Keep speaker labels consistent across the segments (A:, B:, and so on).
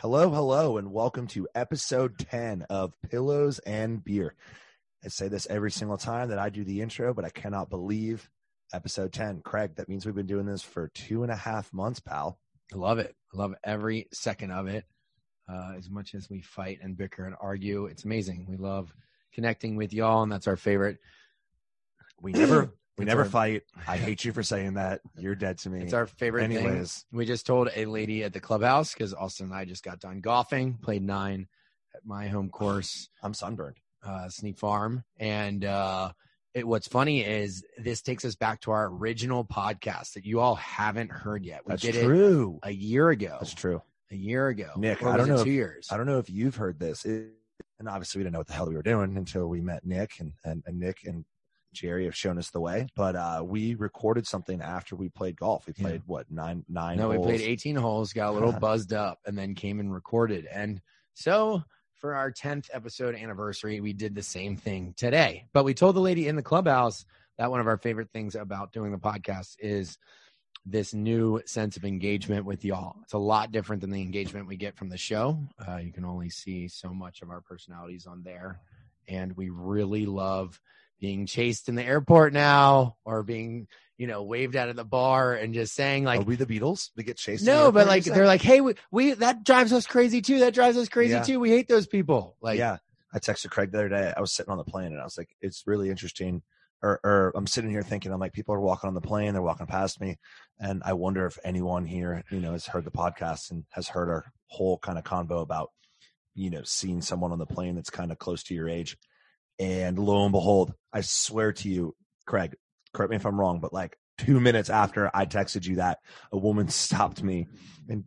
A: Hello, hello, and welcome to episode 10 of Pillows and Beer. I say this every single time that I do the intro, but I cannot believe episode 10. Craig, that means we've been doing this for two and a half months, pal.
B: I love it. I love every second of it. Uh, as much as we fight and bicker and argue, it's amazing. We love connecting with y'all, and that's our favorite.
A: We never we
B: It's
A: never
B: our-
A: fight. I hate you for saying that. You're dead to me.
B: It's our favorite thing.
A: Anyways,
B: We just told a lady at the clubhouse because Austin and I just got done golfing, played nine at my home course,
A: I'm sunburned.
B: uh, Snee Farm, and uh, it, what's funny is this takes us back to our original podcast that you all haven't heard yet. We
A: That's
B: did
A: true.
B: it a year ago.
A: That's true.
B: A year ago,
A: Nick, I don't know
B: Two
A: if-
B: years.
A: I don't know if you've heard this. It, and obviously, we didn't know what the hell we were doing until we met Nick, and, and, and Nick and Jerry have shown us the way. But uh, we recorded something after we played golf. We
B: Yeah.
A: played what nine nine.
B: No, we played 18 holes, got a little buzzed up, and then came and recorded. And so for our 10th episode anniversary, we did the same thing today. But we told the lady in the clubhouse that one of our favorite things about doing the podcast is this new sense of engagement with y'all. It's a lot different than the engagement we get from the show. Uh, you can only see so much of our personalities on there. And we really love being chased in the airport now or being, you know, waved out of the bar and just saying, like,
A: Are we the Beatles? We get chased.
B: no,
A: the
B: but like they're like, hey, we, we that drives us crazy too. That drives us crazy
A: Yeah.
B: too. We hate those people. Like,
A: yeah. I texted Craig the other day. I was sitting on the plane and I was like, it's really interesting. Or, or I'm sitting here thinking, I'm like, people are walking on the plane, they're walking past me, and I wonder if anyone here, you know, has heard the podcast and has heard our whole kind of convo about, you know, seeing someone on the plane that's kind of close to your age. And lo and behold, I swear to you, Craig, correct me if I'm wrong, but like two minutes after I texted you that, a woman stopped me, and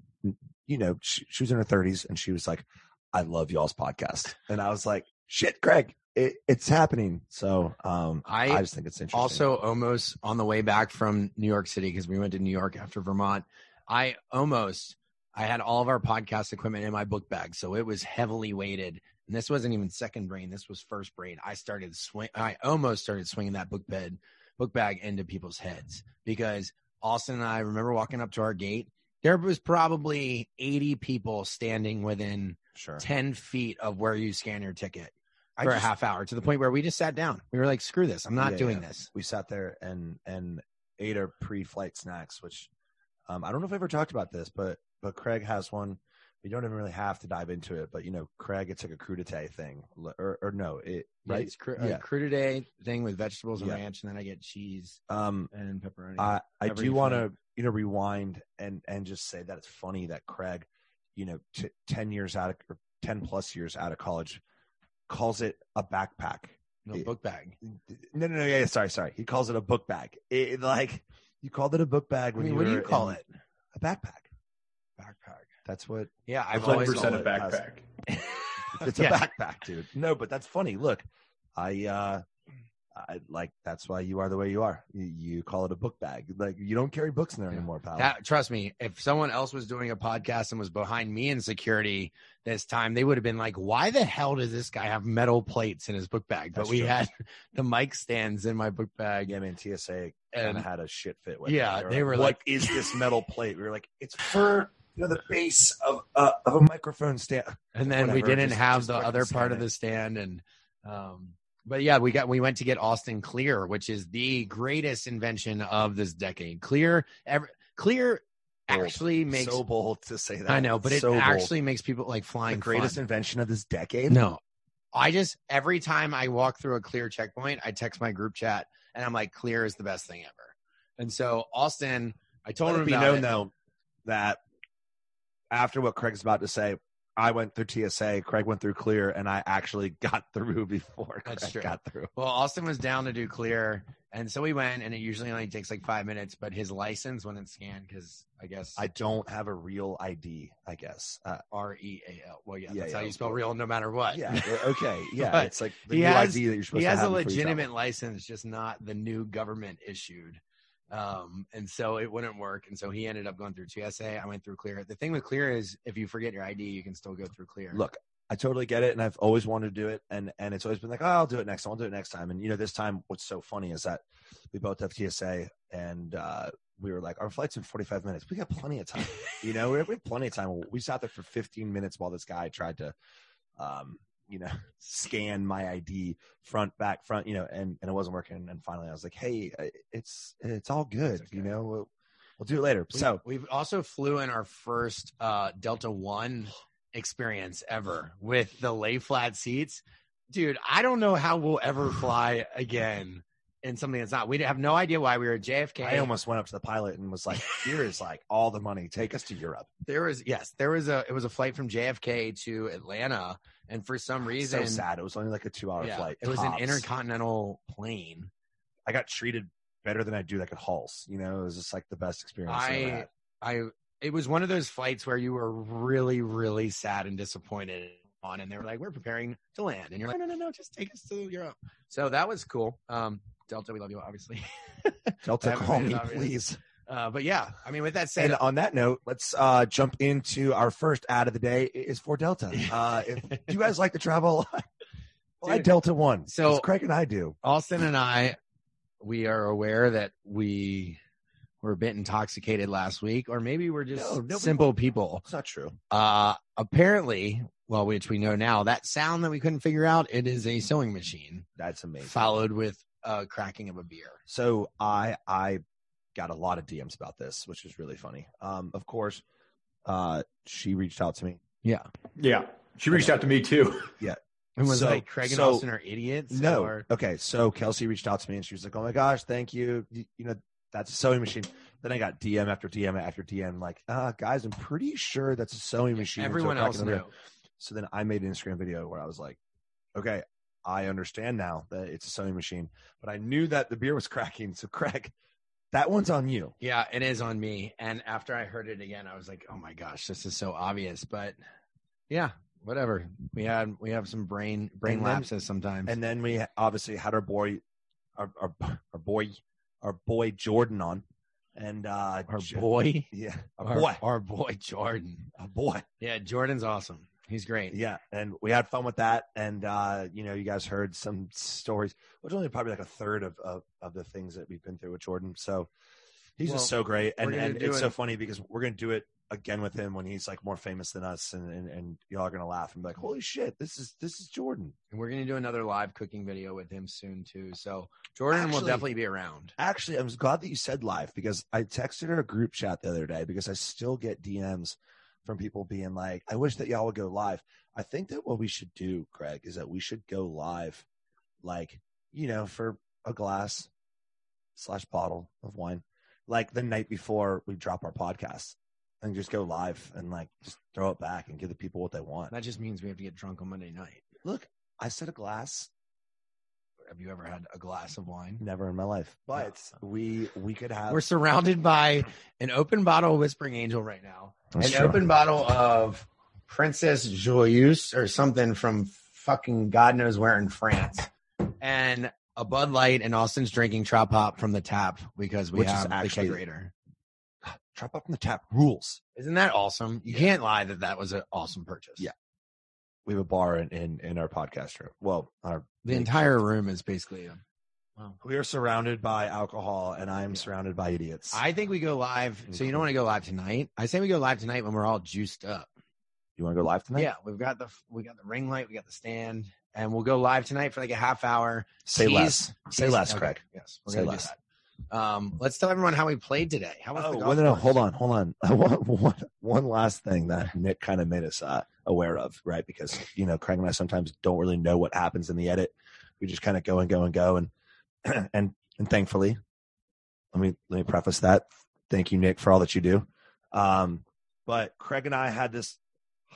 A: you know, she, she was in her 30s, and she was like, I love y'all's podcast. And I was like, shit, Craig, it, it's happening. So um, I,
B: I
A: just think it's interesting.
B: also almost on the way back from New York City because we went to New York after Vermont. I almost I had all of our podcast equipment in my book bag, so it was heavily weighted. And this wasn't even second brain; this was first brain. I started swing. I almost started swinging that book bed, book bag into people's heads because Austin and I remember walking up to our gate. There was probably eighty people standing within
A: sure.
B: 10 feet of where you scan your ticket
A: I
B: for
A: just-
B: a half hour to the point where we just sat down. We were like, screw this. I'm not
A: Yeah,
B: doing
A: yeah.
B: this.
A: We sat there and and ate our pre-flight snacks, which um, I don't know if I ever talked about this, but but Craig has one. We don't even really have to dive into it, but you know, Craig, it's like a crudité thing, or or no, it
B: Right. It's cr-
A: Yeah.
B: a crudité thing with vegetables and
A: Yeah.
B: ranch, and then I get cheese
A: Um,
B: and pepperoni.
A: I I do want to you know rewind and and just say that it's funny that Craig, you know, t- ten years out of or ten plus years out of college, calls it a backpack.
B: no
A: it-
B: book bag.
A: No, no, no. Yeah, sorry, sorry. He calls it a book bag. It, like you called it a book bag.
B: I mean,
A: you
B: what do you call
A: in-
B: it?
A: A backpack.
B: Backpack.
A: That's what
B: Yeah, I've
A: Hundred
B: always
A: percent
B: called
A: a
B: it.
A: backpack. it's
B: Yeah.
A: a backpack, dude. No, but that's funny. Look, I uh I like that's why you are the way you are. You, you call it a book bag. Like you don't carry books in there
B: Yeah.
A: anymore, pal.
B: That, trust me, if someone else was doing a podcast and was behind me in security this time, they would have been like, "Why the hell does this guy have metal plates in his book bag?" But we
A: true.
B: had the mic stands in my book bag,
A: yeah, man. TSA
B: and
A: had a shit fit with.
B: Yeah,
A: it.
B: they were
A: "What
B: like-
A: is this metal plate?" We were like, "It's for you know the base of uh, of a microphone stand."
B: and then we didn't
A: just-
B: have
A: just
B: the other part of the stand and um but yeah we got we went to get austin clear which is the greatest invention of this decade clear ever clear
A: Bold.
B: actually makes
A: so bold to say that.
B: i know but it
A: So bold.
B: actually makes people like
A: the
B: flying
A: greatest
B: fun.
A: invention of this decade.
B: no i just every time i walk through a clear checkpoint i text my group chat and i'm like clear is the best thing ever and so austin i told
A: Let
B: him
A: it be known
B: it.
A: though that after what Craig's about to say, I went through TSA, Craig went through clear, and I actually got through before
B: That's
A: Craig
B: true.
A: got through.
B: Well, Austin was down to do clear, and so we went, and it usually only takes like five minutes, but his license wouldn't scan because I guess
A: I don't have a real ID, I guess. Uh,
B: R E A L. Well, yeah,
A: Yeah,
B: that's
A: yeah,
B: how you spell real, no matter what.
A: yeah, okay, yeah. It's like the
B: he
A: new
B: has-
A: ID that you're supposed to have
B: a
A: before you
B: legitimate license, just not the new government issued. Um, and so it wouldn't work. And so he ended up going through TSA. I went through clear. The thing with clear is if you forget your ID, you can still go through clear.
A: Look, I totally get it, and I've always wanted to do it, and and it's always been like, oh, I'll do it next time. I'll do it next time. And you know, this time, what's so funny is that we both have TSA, and uh, we were like, our flight's in 45 minutes. We got plenty of time. you know, we have, we have plenty of time. We sat there for 15 minutes while this guy tried to, um, you know, scan my ID front, back, front, you know, and and it wasn't working. And finally, I was like, hey, it's it's all good.
B: It's
A: You know, we'll, we'll do it later.
B: We-
A: So
B: we've also flew in our first uh, Delta One experience ever with the lay flat seats. Dude, I don't know how we'll ever fly again in something that's not. We have no idea why we were at JFK.
A: I almost went up to the pilot and was like, here is like all the money. Take us to Europe.
B: there was yes, there was a it was a flight from JFK to Atlanta, and for some reason,
A: so sad. It was only like a two hour
B: yeah,
A: flight.
B: it was an intercontinental plane.
A: I got treated better than I do like at Halls. You know, it was just like the best experience. I,
B: I it was one of those flights where you were really really sad and disappointed on and they were like we're preparing to land and you're like no no no no just take us to Europe so that was cool um Delta we love you obviously
A: Delta, call me,
B: obvious.
A: please.
B: Uh but yeah I mean with that said
A: And on that note, let's uh, jump into our first ad of the day. is for Delta. Uh, if do you guys like to travel? Fly
B: Dude.
A: Delta One.
B: So-
A: Craig and I do.
B: Austin and I we are aware that we were a bit intoxicated last week or maybe we're just
A: No,
B: simple people
A: It's not true.
B: uh apparently well which we know now that sound that we couldn't figure out it is a sewing machine
A: That's amazing.
B: followed with a cracking of a beer.
A: So I I got a lot of DMs about this, which is really funny. Um, of course, uh, she reached out to me.
B: Yeah.
C: Yeah. She reached out to me too. Yeah.
B: And was
A: So-
B: like Craig and
A: so-
B: Austin are idiots?
A: No.
B: Or,
A: Okay. So Kelsey reached out to me and she was like, "Oh my gosh, thank you. You, you know, that's a sewing machine." Then I got DM after DM after DM, like, uh, guys, I'm pretty sure that's a sewing machine.
B: Everyone
A: cracking
B: else knew.
A: So then I made an Instagram video where I was like, "Okay, I understand now that it's a sewing machine, but I knew that the beer was cracking." So Craig, that one's on you.
B: Yeah, it is on me. And after I heard it again, I was like, "Oh my gosh, this is so obvious." But yeah, whatever. We had we have some brain brain
A: And then-
B: lapses sometimes.
A: And then we obviously had our boy, our our, our boy, our boy Jordan on, and uh,
B: our boy,
A: yeah, our,
B: our
A: boy,
B: our boy Jordan.
A: our boy.
B: Yeah, Jordan's awesome. He's great.
A: Yeah, and we had fun with that, and uh, you know, you guys heard some stories, which only probably like a third of, of of the things that we've been through with Jordan. So he's
B: Well,
A: just so great, and and it's
B: it-
A: so funny because we're gonna do it again with him when he's like more famous than us, and and, and y'all are gonna laugh and be like, "Holy shit, this is this is Jordan."
B: And we're gonna do another live cooking video with him soon too. So Jordan will definitely be around.
A: Actually, I'm glad that you said live because I texted her a group chat the other day because I still get DMs from people being like, I wish that y'all would go live. I think that what we should do, Craig, is that we should go live, like, you know, for a glass slash bottle of wine, like the night before we drop our podcast and just go live and like just throw it back and give the people what they want.
B: That just means we have to get drunk on Monday night.
A: Look, I said a glass,
B: Have you ever had a glass of wine?
A: never in my life, but we we could have.
B: We're surrounded by an open bottle of Whispering Angel right now,
A: That's
B: an
A: true.
B: open bottle of Princess Joyeuse or something from fucking God knows where in France, and a Bud Light. And Austin's drinking Trop Pop from the tap because we
A: Which is
B: have
A: actually-
B: the kegerator.
A: Drop up from the tap rules.
B: Isn't that awesome? You can't lie that that was an awesome purchase.
A: Yeah. We have a bar in, in, in our podcast room. Well, our
B: the entire room is basically. A, wow.
A: we are surrounded by alcohol, and I am surrounded by idiots.
B: I think we go live. So you don't want to go live tonight. I say we go live tonight when we're all juiced up.
A: you want to go live tonight?
B: Yeah, we've got the we got the ring light, we got the stand, and we'll go live tonight for like a half hour.
A: Say
B: Tease-
A: less. Say less,
B: okay,
A: Craig.
B: Yes, we're
A: Say less.
B: Um, let's tell everyone how we played today. How was
A: Oh,
B: the
A: well,
B: golf
A: no, no, hold on, hold on. one, one, one last thing that Nick kind of made us uh, aware of, right? Because you know, Craig and I sometimes don't really know what happens in the edit. We just kind of go and go and go, and and and thankfully, let me let me preface that. Thank you, Nick, for all that you do. Um, but Craig and I had this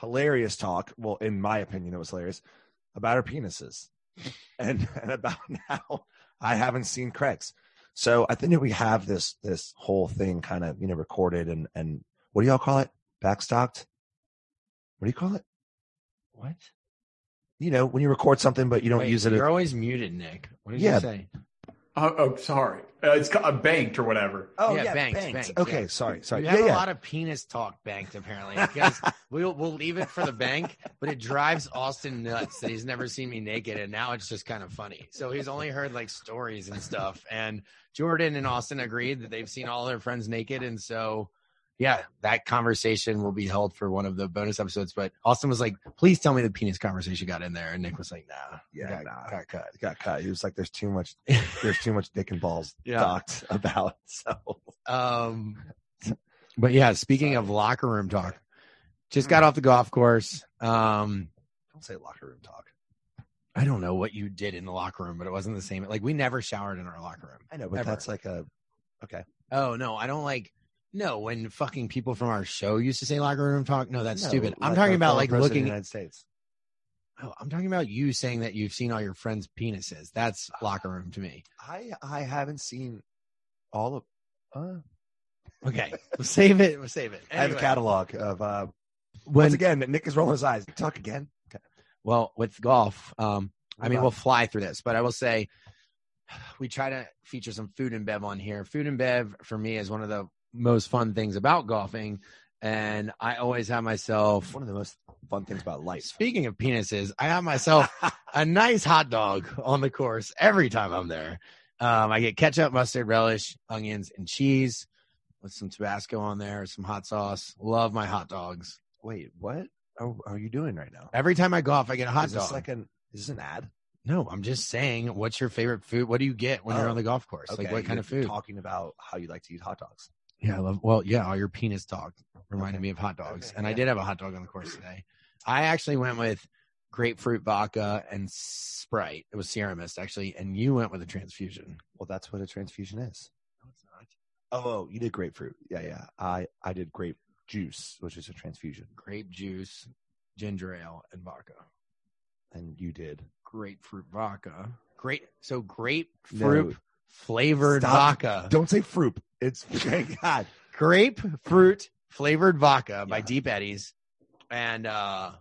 A: hilarious talk. Well, in my opinion, it was hilarious about our penises and, and about how I haven't seen Craig's. So I think that we have this this whole thing kind of you know recorded and and what do y'all call it? Backstocked. What do you call it?
B: What?
A: You know when you record something but you don't
B: Wait,
A: use it.
B: You're
A: as-
B: always muted, Nick. What did
A: Yeah.
B: you say?
C: Oh, oh sorry. Uh, it's ca- uh, banked or whatever.
A: oh
B: Yeah,
A: yeah,
B: banked,
A: banked.
B: banked,
A: Okay,
B: yeah.
A: sorry, sorry.
B: You
A: Yeah,
B: have a
A: yeah.
B: lot of penis talk banked apparently because we'll we'll leave it for the bank, but it drives Austin nuts that he's never seen me naked, and now it's just kind of funny. So he's only heard like stories and stuff, and Jordan and Austin agreed that they've seen all their friends naked, and so yeah, that conversation will be held for one of the bonus episodes. But Austin was like, "Please tell me the penis conversation got in there," and Nick was like, "Nah,
A: Yeah,
B: got,
A: nah.
B: got cut."
A: It got cut. He was like, "There's too much. There's too much dick and balls
B: Yeah.
A: talked about." So
B: Um, but yeah, speaking of locker room talk, just got off the golf course. Um,
A: don't say locker room talk.
B: I don't know what you did in the locker room, but it wasn't the same. Like we never showered in our locker room.
A: I know, but
B: Ever.
A: that's like a okay.
B: Oh no, I don't like. No, when fucking people from our show used to say locker room talk, no, that's
A: No,
B: stupid. I'm
A: like
B: talking about like
A: president of the
B: looking.
A: United States.
B: Oh, I'm talking about you saying that you've seen all your friends' penises. That's locker room to me.
A: I I haven't seen all of. Uh,
B: Okay, we'll save it. We'll save it.
A: I have a catalog of. Uh,
B: when
A: once again, Nick is rolling his eyes. Talk again. Okay.
B: Well, with golf, um, I mean, we'll fly through this, but I will say we try to feature some food and bev on here. Food and bev for me is one of the most fun things about golfing, and I always have myself.
A: One of the most fun things about life.
B: Speaking of penises, I have myself a nice hot dog on the course every time I'm there. Um, I get ketchup, mustard, relish, onions, and cheese with some Tabasco on there, some hot sauce. Love my hot dogs.
A: Wait, what are, are you doing right now?
B: Every time I golf, I get a hot
A: is this
B: dog.
A: like an? Is this an ad?
B: No, I'm just saying, what's your favorite food? What do you get when you're
A: Oh,
B: on the golf course? like, what kind
A: you're
B: of food?
A: Talking about how you like to eat hot dogs.
B: Yeah, I love. Well, yeah, all your penis talk reminded
A: Okay.
B: me of hot dogs,
A: Okay,
B: and I did have a hot dog on the course today. I actually went with grapefruit vodka and Sprite. It was Sierra Mist actually, and you went with a transfusion.
A: Well, that's what a transfusion is.
B: No, it's not.
A: Oh, oh, you did grapefruit. Yeah, yeah. I I did grape juice, which is a transfusion,
B: Grape juice, ginger ale, and vodka.
A: and you did
B: Grapefruit vodka. Great. So grapefruit
A: No.
B: flavored
A: Stop.
B: vodka.
A: Don't say fruit. It's thank God.
B: grapefruit flavored vodka by
A: Yeah.
B: Deep Eddies and uh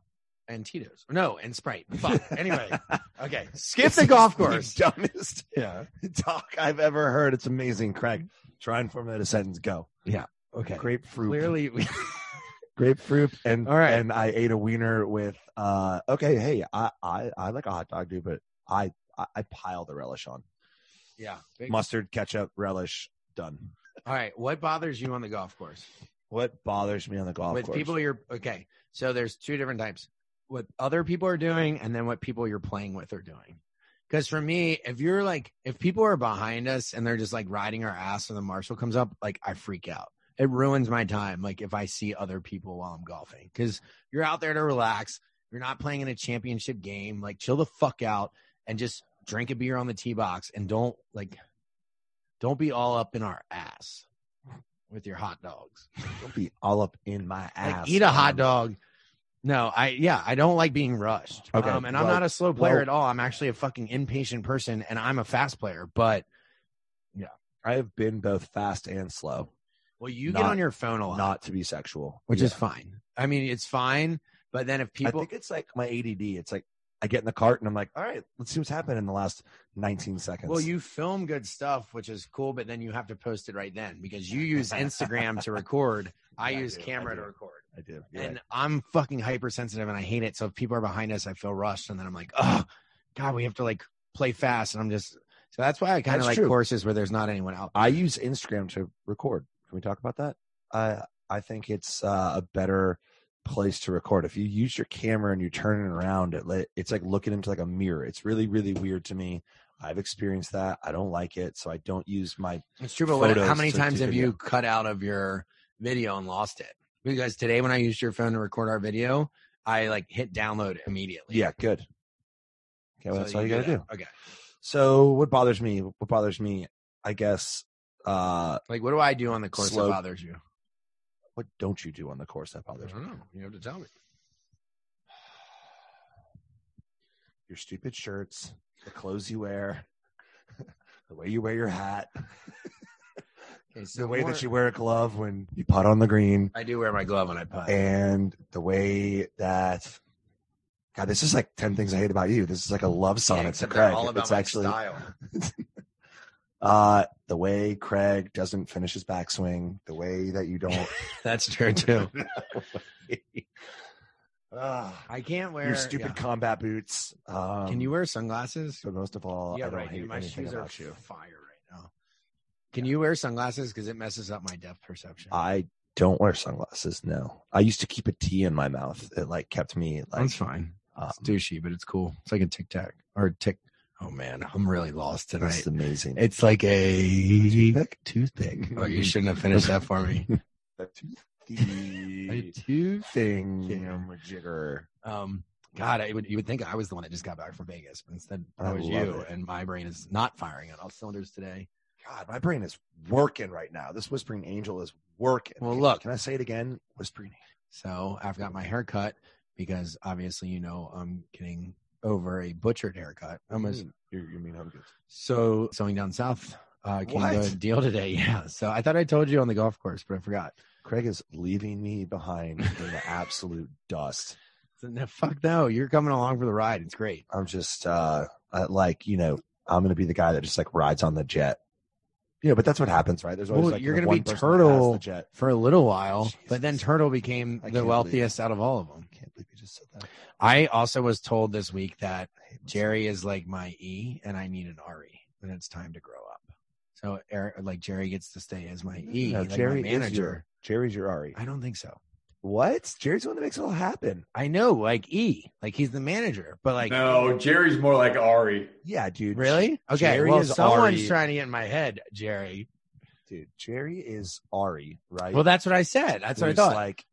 B: and Tito's. No, and Sprite. Fuck. Anyway, okay. Skip the golf course.
A: The dumbest
B: Yeah.
A: talk I've ever heard. It's amazing, Craig. Try and formulate a sentence. Go. Yeah.
B: Okay.
A: Grapefruit.
B: Clearly, we,
A: grapefruit and
B: All right.
A: and I ate a wiener with uh okay hey I I, I like a hot dog dude but I I, I pile the relish on
B: yeah. Big-
A: mustard ketchup relish done
B: All right. What bothers you on the golf course?
A: what bothers me on the golf course?
B: With
A: course
B: people you're okay. So there's two different types. What other people are doing, and then what people you're playing with are doing. Because for me, if you're like, if people are behind us and they're just like riding our ass and the marshal comes up, like I freak out. It ruins my time. Like if I see other people while I'm golfing, because you're out there to relax. You're not playing in a championship game. Like chill the fuck out and just drink a beer on the tee box and don't like, don't be all up in our ass with your hot dogs.
A: don't be all up in my ass
B: Like eat a hot dog. No, I yeah, I don't like being rushed.
A: Okay,
B: um, and I'm not a slow player
A: well-
B: at all. I'm actually a fucking impatient person, and I'm a fast player. But yeah,
A: I have been both fast and slow
B: well, you get on your phone a lot,
A: not to be sexual
B: which
A: Yeah.
B: is fine. I mean, it's fine. But then if people, I
A: think it's like my ADD it's like I get in the cart and I'm like all right let's see what's happened in the last 19 seconds
B: well, you film good stuff, which is cool. But then you have to post it right then because you use Instagram to record. I
A: Yeah,
B: use
A: I
B: camera to record.
A: I do yeah.
B: and I'm fucking hypersensitive and I hate it. So if people are behind us, I feel rushed, and then I'm like, oh god, we have to like play fast, and I'm just so that's why I kind of like
A: true.
B: courses where there's not anyone out.
A: I use Instagram to record. Can we talk about that? I I think it's uh, a better place to record. If you use your camera and you turn it around, it it's like looking into like a mirror. It's really really weird to me. I've experienced that. I don't like it, so I don't use my.
B: It's true, but what, how many times have
A: video.
B: you cut out of your video and lost it? Because today when I used your phone to record our video, I like hit download immediately.
A: Yeah, good. Okay, well,
B: So
A: that's all you got to
B: that.
A: do.
B: Okay,
A: So what bothers me? What bothers me? I guess. uh
B: like what do I do on the course
A: Slow-
B: that bothers you?
A: What don't you do on the course that bothers? I
B: don't know. You have to tell me.
A: Your stupid shirts, the clothes you wear, the way you wear your hat.
B: Okay, so
A: the way
B: more,
A: that you wear a glove when you putt on the green.
B: I do wear my glove when I putt.
A: And the way that God, this is like ten things I hate about you. This is like a love sonnet
B: yeah, to
A: Craig.
B: All about
A: it's
B: my
A: actually,
B: style.
A: uh the way Craig doesn't finish his backswing, the way that you don't
B: That's true too.
A: Ah,
B: I can't wear
A: your stupid
B: yeah.
A: combat boots. Um,
B: Can you wear sunglasses?
A: But most of all,
B: yeah,
A: I don't
B: right.
A: hate.
B: My
A: anything
B: shoes are
A: about you.
B: fire right now. Can you wear sunglasses? Because it messes up my depth perception.
A: I don't wear sunglasses. No, I used to keep a T in my mouth. It like kept me like.
B: That's fine.
A: um,
B: It's douchey, but it's cool. It's like a tic tac or tick. Oh man, I'm really lost
A: That's
B: tonight.
A: amazing.
B: It's like a
A: Toothpick?
B: toothpick. Oh, you shouldn't have finished that for me.
A: the
B: A
A: toothy
B: tooth.
A: thing jigger.
B: Um, God, I would you would think I was the one that just got back from Vegas, but instead
A: I
B: was you,
A: it.
B: and my brain is not firing on all cylinders today.
A: God, my brain is working right now. This whispering angel is working.
B: Well, look.
A: Can I say it again? Whispering.
B: So I've got my hair cut because obviously you know I'm getting over a butchered haircut. Almost
A: You, you mean I'm good?
B: so sewing down south. Uh, came to a
A: What?
B: deal today. Yeah. So I thought I told you on the golf course, but I forgot.
A: Craig is leaving me behind in the absolute dust.
B: So, no, fuck no, you're coming along for the ride. It's great.
A: I'm just uh like, you know, I'm gonna be the guy that just like rides on the jet. You know, but that's what happens, right? There's always
B: Well,
A: like
B: you're be
A: person that has
B: Turtle
A: jet.
B: for a little while, but then Turtle became
A: I
B: the wealthiest out of all of them.
A: Can't believe you just said that.
B: I also was told this week that
A: I.
B: Jerry is like my E, and I need an Ari, and it's time to grow up. So, Eric, like Jerry gets to stay as my mm-hmm. E,
A: No,
B: like
A: Jerry
B: my
A: is
B: manager.
A: your Jerry's your Ari.
B: I don't think so.
A: What? Jerry's the one that makes it all happen.
B: I know, like E, like he's the manager, but like
C: no, Jerry's more like Ari.
A: Yeah, dude.
B: really? Okay,
A: Jerry
B: well,
A: is
B: someone's
A: Ari.
B: trying to get in my head, Jerry.
A: Dude, Jerry is Ari, right?
B: Well, that's what I said. That's what I thought.
A: Like,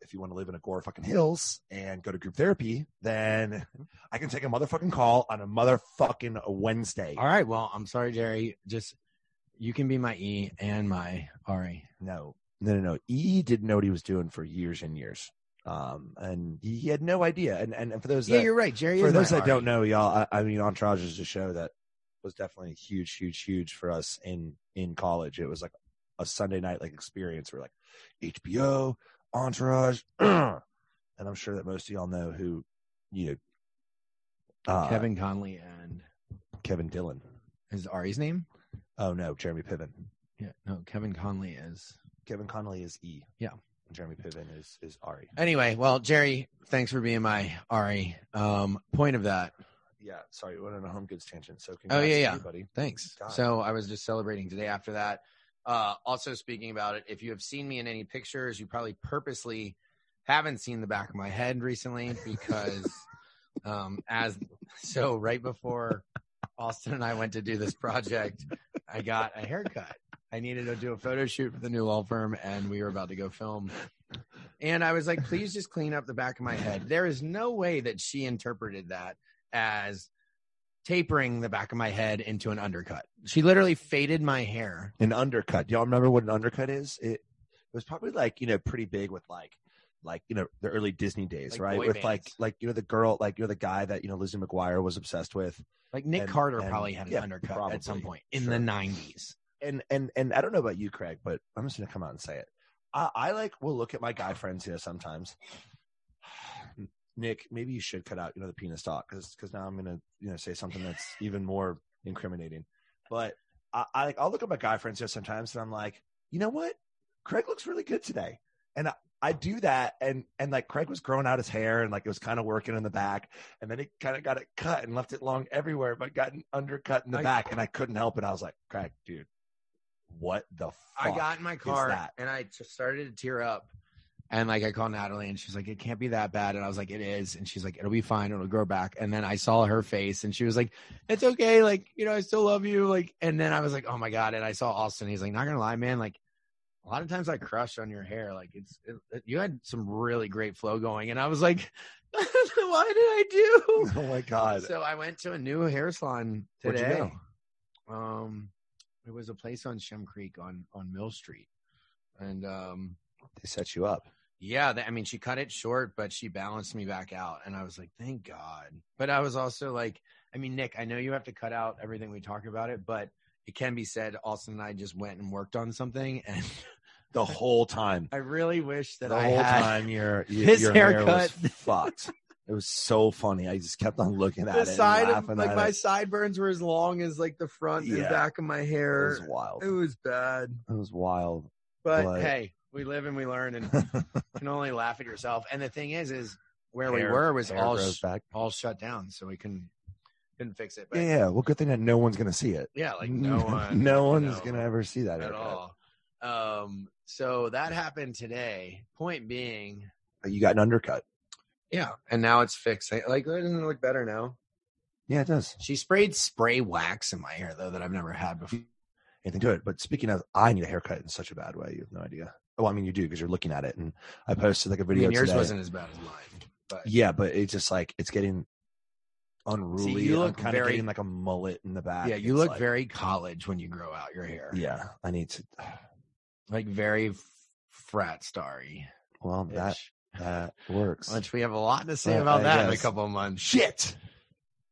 A: if you want to live in a gore fucking hills and go to group therapy, then I can take a motherfucking call on a motherfucking Wednesday.
B: All right, well, I'm sorry, Jerry. Just you can be my E and my Ari.
A: No, no, no, no. E didn't know what he was doing for years and years. Um, and he, had no idea. And, and and for those
B: Yeah,
A: that,
B: you're right. Jerry
A: for those that don't know, y'all, I, I mean, Entourage is a show that was definitely huge, huge, huge for us in in college. It was like a Sunday night like experience where like HBO, Entourage, and I'm sure that most of y'all know who you know. Uh,
B: Kevin Connolly and
A: Kevin Dillon.
B: is Ari's name?
A: Oh no, Jeremy Piven.
B: Yeah, no, Kevin Connolly is.
A: Kevin Connolly is E.
B: Yeah.
A: Jeremy Piven is is Ari.
B: Anyway, well, Jerry, thanks for being my Ari. Um, point of that,
A: Yeah, sorry, we went on a home goods tangent. So
B: Oh, yeah, yeah.
A: buddy.
B: Thanks.
A: God.
B: So I was just celebrating today after that. Uh, also speaking about it, if you have seen me in any pictures, you probably purposely haven't seen the back of my head recently because um, as so right before Austin and I went to do this project, I got a haircut. I needed to do a photo shoot for the new law firm and we were about to go film. And I was like, please just clean up the back of my head. There is no way that she interpreted that as tapering the back of my head into an undercut. She literally faded my hair.
A: An undercut. Y'all remember what an undercut is? It, it was probably like you know pretty big with like like you know the early Disney days,
B: Like
A: right? With like
B: bands.
A: like you know the girl like you know the guy that you know Lizzie McGuire was obsessed with,
B: Like Nick
A: And-
B: Carter
A: and-
B: probably had an
A: yeah,
B: undercut at some point in
A: Sure.
B: the 90s.
A: and and and I don't know about you, Craig, but I'm just gonna come out and say it. I, I like will look at my guy friends here sometimes. Nick, maybe you should cut out you know the penis talk because because now I'm gonna you know say something that's even more incriminating. But I, I I'll look at my guy friends here sometimes and I'm like, you know what, Craig looks really good today, and I, I do that and and like Craig was growing out his hair and like it was kind of working in the back, and then he kind of got it cut and left it long everywhere, but got an undercut in the
B: I-
A: back, and I couldn't help it. I was like, Craig, dude, what the fuck?
B: I got in my car and I just started to tear up. And like I called Natalie and she's like, it can't be that bad. And I was like, it is. And she's like, it'll be fine. It'll grow back. And then I saw her face and she was like, it's okay. Like, you know, I still love you. Like, and then I was like, oh my God. And I saw Austin. He's like, not gonna lie, man. Like a lot of times I crush on your hair. Like it's, it, you had some really great flow going. And I was like, why did I do?
A: Oh my god!
B: So I went to a new hair salon today. Um, it was a place on Shem Creek on on Mill Street, and um,
A: they set you up.
B: Yeah, that, I mean, she cut it short, but she balanced me back out, and I was like, "Thank God." But I was also like, I mean, Nick, I know you have to cut out everything we talk about it, but it can be said. Austin and I just went and worked on something, and
A: The whole time.
B: I really wish that
A: the
B: I
A: whole
B: had
A: time your, your,
B: his
A: your hair was
B: haircut.
A: fucked. It was so funny. I just kept on looking at
B: the
A: it. and
B: side of like my
A: it.
B: sideburns were as long as like the front and back of my hair.
A: It was wild.
B: It was bad,
A: It was wild.
B: but
A: But-
B: hey, we live and we learn, and you can only laugh at yourself. And the thing is, is where we
A: Hair-
B: were was all sh- all shut down, so we couldn't couldn't fix it. But
A: Yeah, yeah. Well, good thing that no one's gonna see it.
B: yeah, like no one,
A: no one's
B: no,
A: gonna ever see that
B: at
A: haircut.
B: all. Um, so that happened today. Point being,
A: You got an undercut.
B: yeah, and now it's fixed. I- Like, it doesn't it look better now.
A: Yeah, it does.
B: She sprayed spray wax in my hair though that I've never had before.
A: Anything to it. But speaking of, I need a haircut in such a bad way. You have no idea. Oh, I mean, you do because you're looking at it. And I posted like a video
B: mean, yours
A: today.
B: wasn't as bad as mine, but
A: Yeah, but it's just like it's getting unruly.
B: you
A: I'm
B: look
A: kind of getting like a mullet in the back.
B: yeah, you
A: It's
B: look
A: like-
B: very college when you grow out your hair.
A: Yeah, I need to.
B: like very frat starry.
A: Well, that that works.
B: Which we have a lot to say about
A: I
B: that in a couple of months.
A: shit.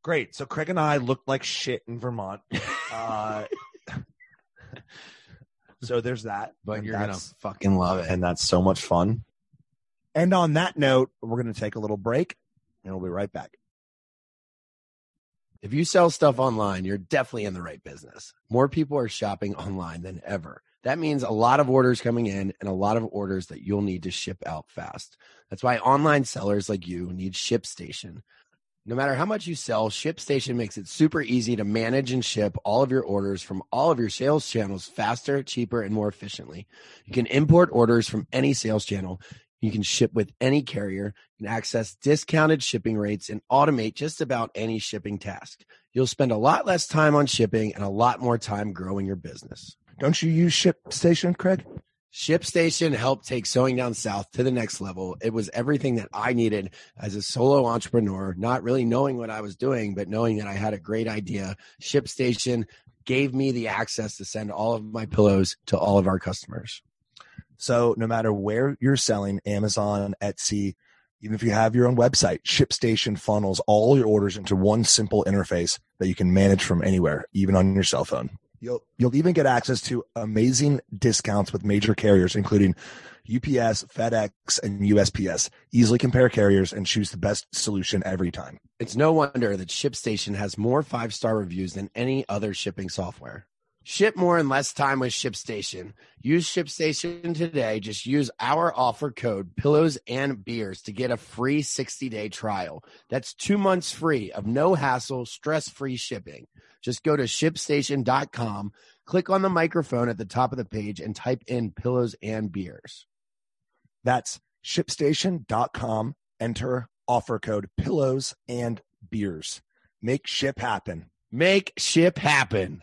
A: Great. So Craig and I looked like shit in Vermont. Uh, so there's that.
B: But you're gonna fucking love it.
A: and that's so much fun. And on that note, we're going to take a little break, and we'll be right back.
B: If you sell stuff online, you're definitely in the right business. More people are shopping online than ever. That means a lot of orders coming in and a lot of orders that you'll need to ship out fast. That's why online sellers like you need ShipStation. No matter how much you sell, ShipStation makes it super easy to manage and ship all of your orders from all of your sales channels faster, cheaper, and more efficiently. You can import orders from any sales channel. You can ship with any carrier, can access discounted shipping rates, and automate just about any shipping task. You'll spend a lot less time on shipping and a lot more time growing your business.
A: Don't you use ShipStation, Craig?
B: ShipStation helped take Sewing Down South to the next level. It was everything that I needed as a solo entrepreneur, not really knowing what I was doing, but knowing that I had a great idea. ShipStation gave me the access to send all of my pillows to all of our customers.
A: So no matter where you're selling, Amazon, Etsy, even if you have your own website, ShipStation funnels all your orders into one simple interface that you can manage from anywhere, even on your cell phone. You'll you'll even get access to amazing discounts with major carriers, including UPS, FedEx, and USPS. Easily compare carriers and choose the best solution every time.
B: It's no wonder that ShipStation has more five star reviews than any other shipping software. Ship more in less time with ShipStation. Use ShipStation today. Just use our offer code pillows and beers to get a free 60 day trial. That's two months free of no hassle, stress free shipping. Just go to shipstation.com, click on the microphone at the top of the page and type in pillows and beers.
A: That's shipstation.com. Enter offer code pillows and beers. Make ship happen.
B: Make ship happen.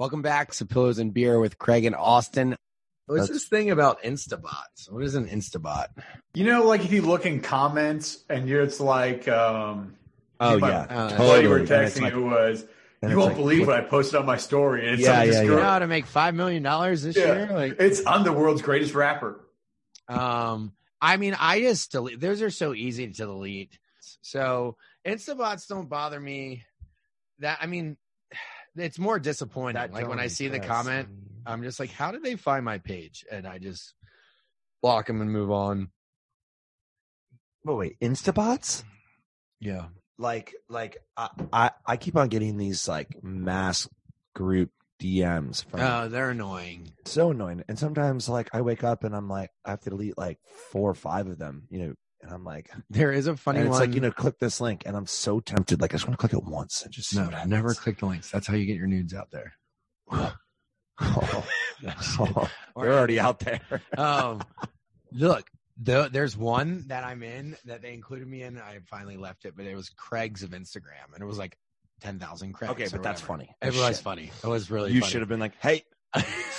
B: Welcome back to Pillows and Beer with Craig and Austin. What's
A: That's-
B: this thing about Instabots? What is an Instabot?
C: You know, like if you look in comments and you're, it's like, um,
A: Oh
C: my
A: yeah,
B: uh,
C: buddy were texting
A: like-
C: who was, you won't
A: like
C: believe
A: click-
C: what I posted on my story. And it's
A: Yeah,
C: like this
A: yeah,
B: You
C: girl-
B: know how to make five million dollars this
C: Yeah.
B: year? Like,
C: It's I'm the world's greatest rapper.
B: um, I mean, I just delete. Those are so easy to delete. So Instabots don't bother me. That I mean, it's more disappointing.
A: That
B: like when I see the comment, I'm just like, how did they find my page? And I just block them and move on.
A: But wait, Instabots?
B: Yeah.
A: Like, like I, I, I keep on getting these like mass group DMs from
B: Oh, they're annoying.
A: so annoying. And sometimes like I wake up and I'm like, I have to delete like four or five of them, you know, and I'm like,
B: There is a funny
A: and it's
B: one.
A: like, you know, click this link. And I'm so tempted. Like, I just want to click it once and just see
B: no, never click the links. That's how you get your nudes out there.
A: Oh,
B: Or-
A: they're already out there.
B: um, look, the, there's one that I'm in that they included me in. I finally left it, but it was Craig's of Instagram, and it was like ten thousand Craigs.
A: Okay, but that's funny.
B: It was
A: shit.
B: funny. It was really.
A: You
B: funny.
A: should have been like, "Hey,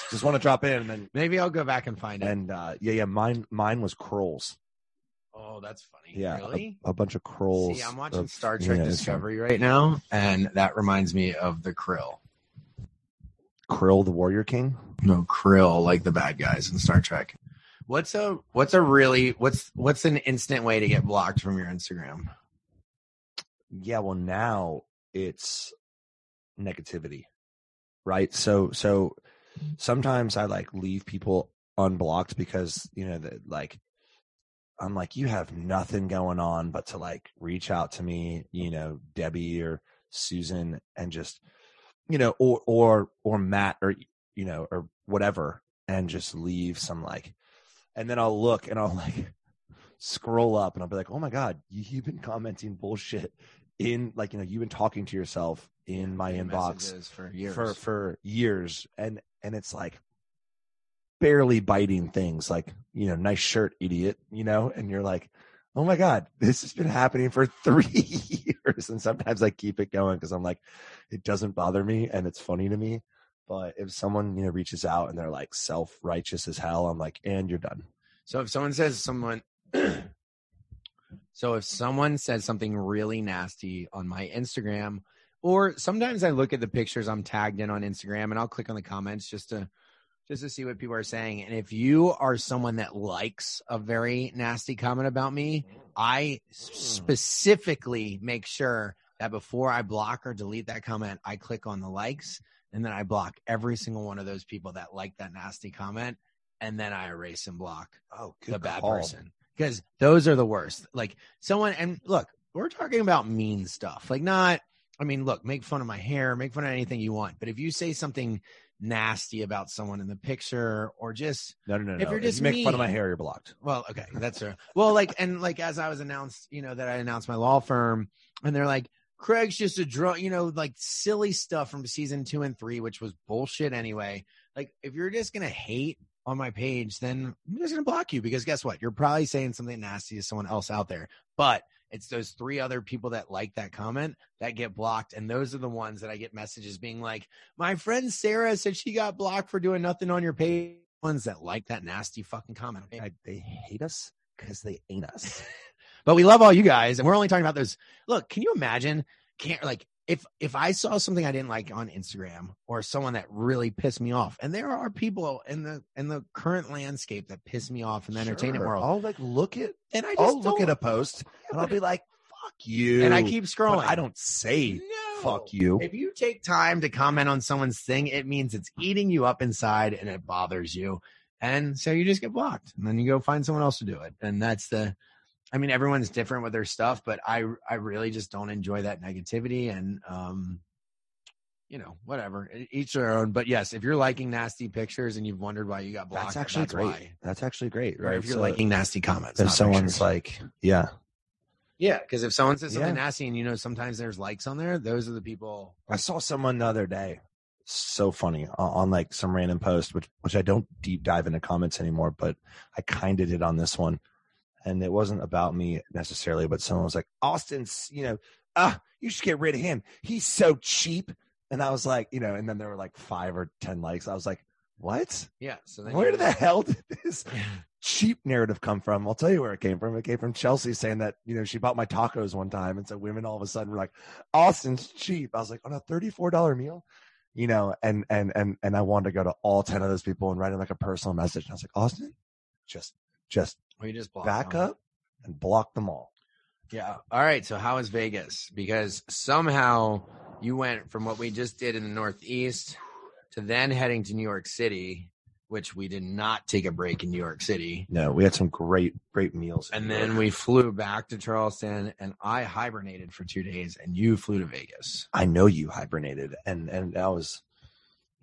A: just want to drop in," and then
B: Maybe I'll go back and find it.
A: and uh, yeah, yeah. Mine, mine was Krolls.
B: Oh, that's funny.
A: Yeah,
B: really.
A: a, a bunch of Krolls.
B: See, I'm watching
A: of,
B: Star Trek
A: know,
B: Discovery right now, and that reminds me of the Krill.
A: Krill, the Warrior King.
B: No, Krill, like the bad guys in Star Trek. What's a what's a really what's what's an instant way to get blocked from your Instagram?
A: Yeah, well, now it's negativity, right? So, so sometimes I like leave people unblocked because you know that like I'm like you have nothing going on but to like reach out to me, you know, Debbie or Susan, and just you know, or or or Matt or you know or whatever, and just leave some like, and then I'll look and I'll like scroll up and I'll be like, oh my god, you, you've been commenting bullshit in like you know you've been talking to yourself in my inbox
B: for years.
A: for for years and and it's like barely biting things like you know nice shirt idiot you know and you're like oh my god this has been happening for three years and sometimes i keep it going because i'm like it doesn't bother me and it's funny to me but if someone you know reaches out and they're like self-righteous as hell i'm like and you're done.
B: So if someone says someone So if someone says something really nasty on my Instagram or sometimes I look at the pictures I'm tagged in on Instagram and I'll click on the comments just to just to see what people are saying and if you are someone that likes a very nasty comment about me, I hmm. specifically make sure that before I block or delete that comment, I click on the likes and then I block every single one of those people that like that nasty comment and then I erase and block
A: oh
B: the bad person because those are the worst. Like someone, and look, we're talking about mean stuff. Like not, I mean, look, make fun of my hair, make fun of anything you want, but if you say something nasty about someone in the picture or just
A: no no no
B: if
A: no.
B: you're just
A: you make fun of my hair you're blocked
B: well, okay, that's true. Well, like, and like as I was announced, you know, that I announced my law firm, and they're like, Craig's just a drunk, you know, like silly stuff from season two and three, which was bullshit anyway. Like, if you're just gonna hate on my page, then I'm just gonna block you because guess what? You're probably saying something nasty to someone else out there, but it's those three other people that like that comment that get blocked, and those are the ones that I get messages being like, "My friend Sarah said she got blocked for doing nothing on your page." Ones that like that nasty fucking comment.
A: I, they hate us because they ain't us
B: but we love all you guys and we're only talking about those look can you imagine can't like if if i saw something i didn't like on instagram or someone that really pissed me off and there are people in the in the current landscape that piss me off in the entertainment
A: Sure.
B: world
A: I'll like look at
B: and i just
A: I'll look at a post and I'll be like, "Fuck you,"
B: and i keep
A: But
B: scrolling
A: I don't say
B: no.
A: "fuck you."
B: if you take time to comment on someone's thing it means it's eating you up inside and it bothers you and so you just get blocked and then you go find someone else to do it and that's the i mean everyone's different with their stuff but i i really just don't enjoy that negativity and um you know whatever each their own but yes if you're liking nasty pictures and you've wondered why you got blocked
A: That's actually great.
B: why.
A: That's actually great,
B: or
A: right?
B: if you're
A: So
B: liking nasty comments
A: if someone's
B: pictures.
A: like, yeah,
B: yeah because if someone says something
A: Yeah.
B: nasty and you know sometimes there's likes on there those are the people
A: I saw someone the other day, so funny on, on like some random post, which which I don't deep dive into comments anymore, but I kind of did on this one, and it wasn't about me necessarily, but someone was like, "Austin's, you know, ah, you should get rid of him. He's so cheap." And I was like, you know, and then there were like five or ten likes. I was like, "What?
B: yeah so then
A: Where the hell did this cheap narrative come from? I'll tell you where it came from. It came from Chelsea saying that, you know, she bought my tacos one time. And so women all of a sudden were like, Austin's cheap. I was like, on a $34 meal, you know, and, and, and, and I wanted to go to all 10 of those people and write them like a personal message. And I was like, Austin, just, just
B: Well, you just block
A: back
B: them.
A: up and block them all.
B: Yeah. All right. So how is Vegas? Because somehow you went from what we just did in the Northeast to then heading to New York City, which we did not take a break in New York City.
A: No, we had some great, great meals.
B: And then we flew back to Charleston and I hibernated for two days and you flew to Vegas.
A: I know you hibernated and, and I was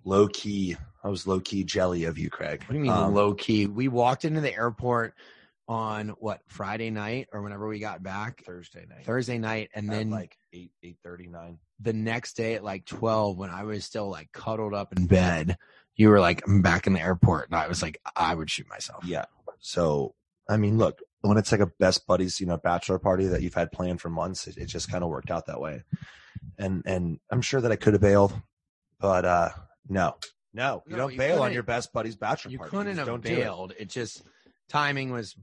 A: low key. I was low key jelly of you, Craig.
B: What do you mean
A: Um,
B: low key? We walked into the airport on what Friday night or whenever we got back
A: Thursday night.
B: Thursday night and
A: At
B: then
A: like eight eight thirty nine.
B: the next day at like 12 when I was still like cuddled up in bed, you were like, I'm back in the airport. And I was like, I would shoot myself.
A: Yeah. So, I mean, look, when it's like a best buddies, you know, bachelor party that you've had planned for months, it, it just kind of worked out that way. And and I'm sure that I could have bailed, but uh no, no, you
B: No,
A: don't
B: you
A: bail on your best buddy's bachelor
B: You
A: party.
B: couldn't
A: just
B: have
A: don't do it.
B: bailed. It. just timing was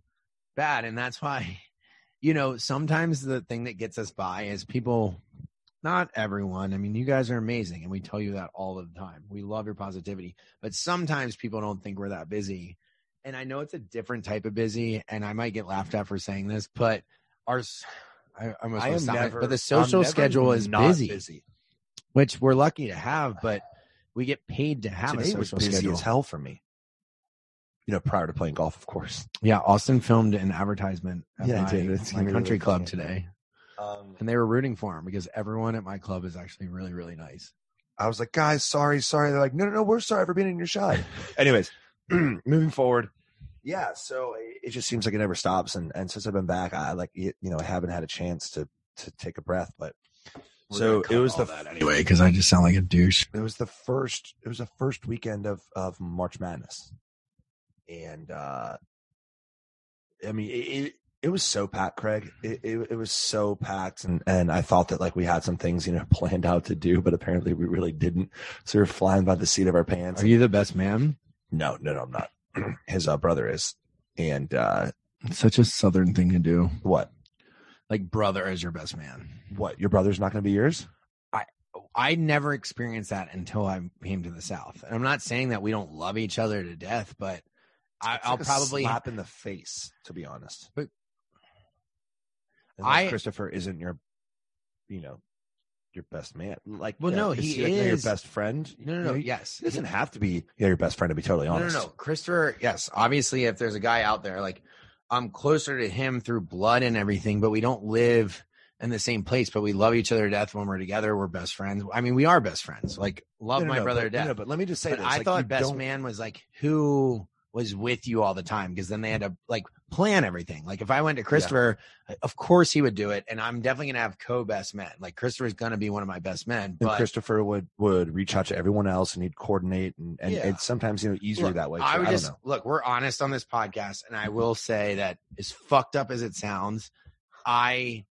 B: bad. And that's why, you know, sometimes the thing that gets us by is people, not everyone. I mean, you guys are amazing. And we tell you that all the time. We love your positivity. But sometimes people don't think we're that busy. And I know it's a different type of busy. And I might get laughed at for saying this, but ours, I, I almost
A: I am
B: stop it,
A: never,
B: but the social
A: never
B: schedule is
A: not
B: busy,
A: busy.
B: which we're lucky to have, but we get paid to have
A: Today
B: a
A: was
B: social
A: busy
B: schedule.
A: as hell for me. You know, prior to playing golf, of course.
B: Yeah, Austin filmed an advertisement at
A: Yeah,
B: my,
A: did. It's
B: my country club today,
A: Um,
B: and they were rooting for him because everyone at my club is actually really, really nice.
A: I was like, guys, sorry, sorry. They're like, no, no, no, we're sorry for being in your shot. Anyways, moving forward. Yeah, so it it just seems like it never stops, and and since I've been back, I like you know I haven't had a chance to to take a breath, but so it was the
B: that anyway because I just sound like a douche.
A: it was the first it was the first weekend of of March Madness, and uh I mean it. it it was so packed, Craig. It, it it was so packed, and and I thought that like we had some things you know planned out to do, but apparently we really didn't. So we we're flying by the seat of our pants.
B: Are you the best man?
A: No, no, no, I'm not. His uh, brother is. And uh
B: It's such a southern thing to do.
A: what?
B: Like brother is your best man.
A: What? Your brother's not going to be yours?
B: I I never experienced that until I came to the South. And I'm not saying that we don't love each other to death, but I,
A: It's
B: I'll
A: like a
B: probably
A: slap in the face, to be honest.
B: But-
A: Unless
B: I-
A: Christopher isn't your, you know, your best man. Like,
B: Well, no,
A: is
B: he
A: like, your best friend.
B: no, no, no.
A: know,
B: Yes,
A: He doesn't have to be your best friend. To be totally
B: No, no,
A: honest.
B: no. Christopher, yes. Obviously, if there's a guy out there, like I'm closer to him through blood and everything, but we don't live in the same place, but we love each other to death when we're together. We're best friends. I mean, we are best friends. Like, love
A: No, no,
B: my
A: no,
B: brother
A: but,
B: to death.
A: No, no, but let me just say this.
B: I
A: like,
B: thought best
A: don't-
B: man was like who was with you all the time because then they had to like plan everything. Like if I went to Christopher, of course he would do it, and I'm definitely gonna have co best men. Like Christopher's gonna be one of my best men,
A: And Christopher would would reach out to everyone else and he'd coordinate and and
B: Yeah.
A: it's sometimes you know easier
B: Look,
A: that way. too.
B: I would
A: don't
B: just
A: know.
B: look. We're honest on this podcast, and I mm-hmm. will say that as fucked up as it sounds, I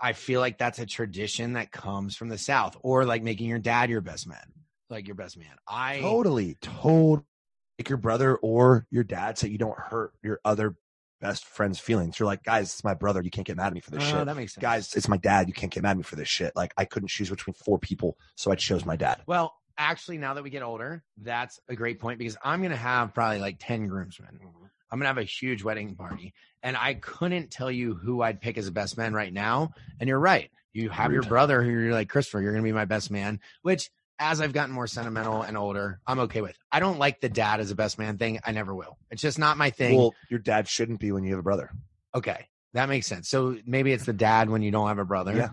B: I feel like that's a tradition that comes from the South, or like making your dad your best man, like your best man. I
A: totally told like your brother or your dad so you don't hurt your other best friend's feelings you're like guys it's my brother you can't get mad at me for this
B: Oh,
A: shit
B: that makes sense,
A: guys it's my dad you can't get mad at me for this shit like i couldn't choose between four people so i chose my dad
B: Well, actually, now that we get older, that's a great point because I'm going to have probably like 10 groomsmen. Mm-hmm. I'm going to have a huge wedding party. And I couldn't tell you who I'd pick as a best man right now. And you're right. You have your brother who you're like, Christopher, you're going to be my best man, which as I've gotten more sentimental and older, I'm okay with. I don't like the dad as a best man thing. I never will. It's just not my thing.
A: well your dad shouldn't be when you have a brother
B: okay. That makes sense. So maybe it's the dad when you don't have a brother.
A: Yeah.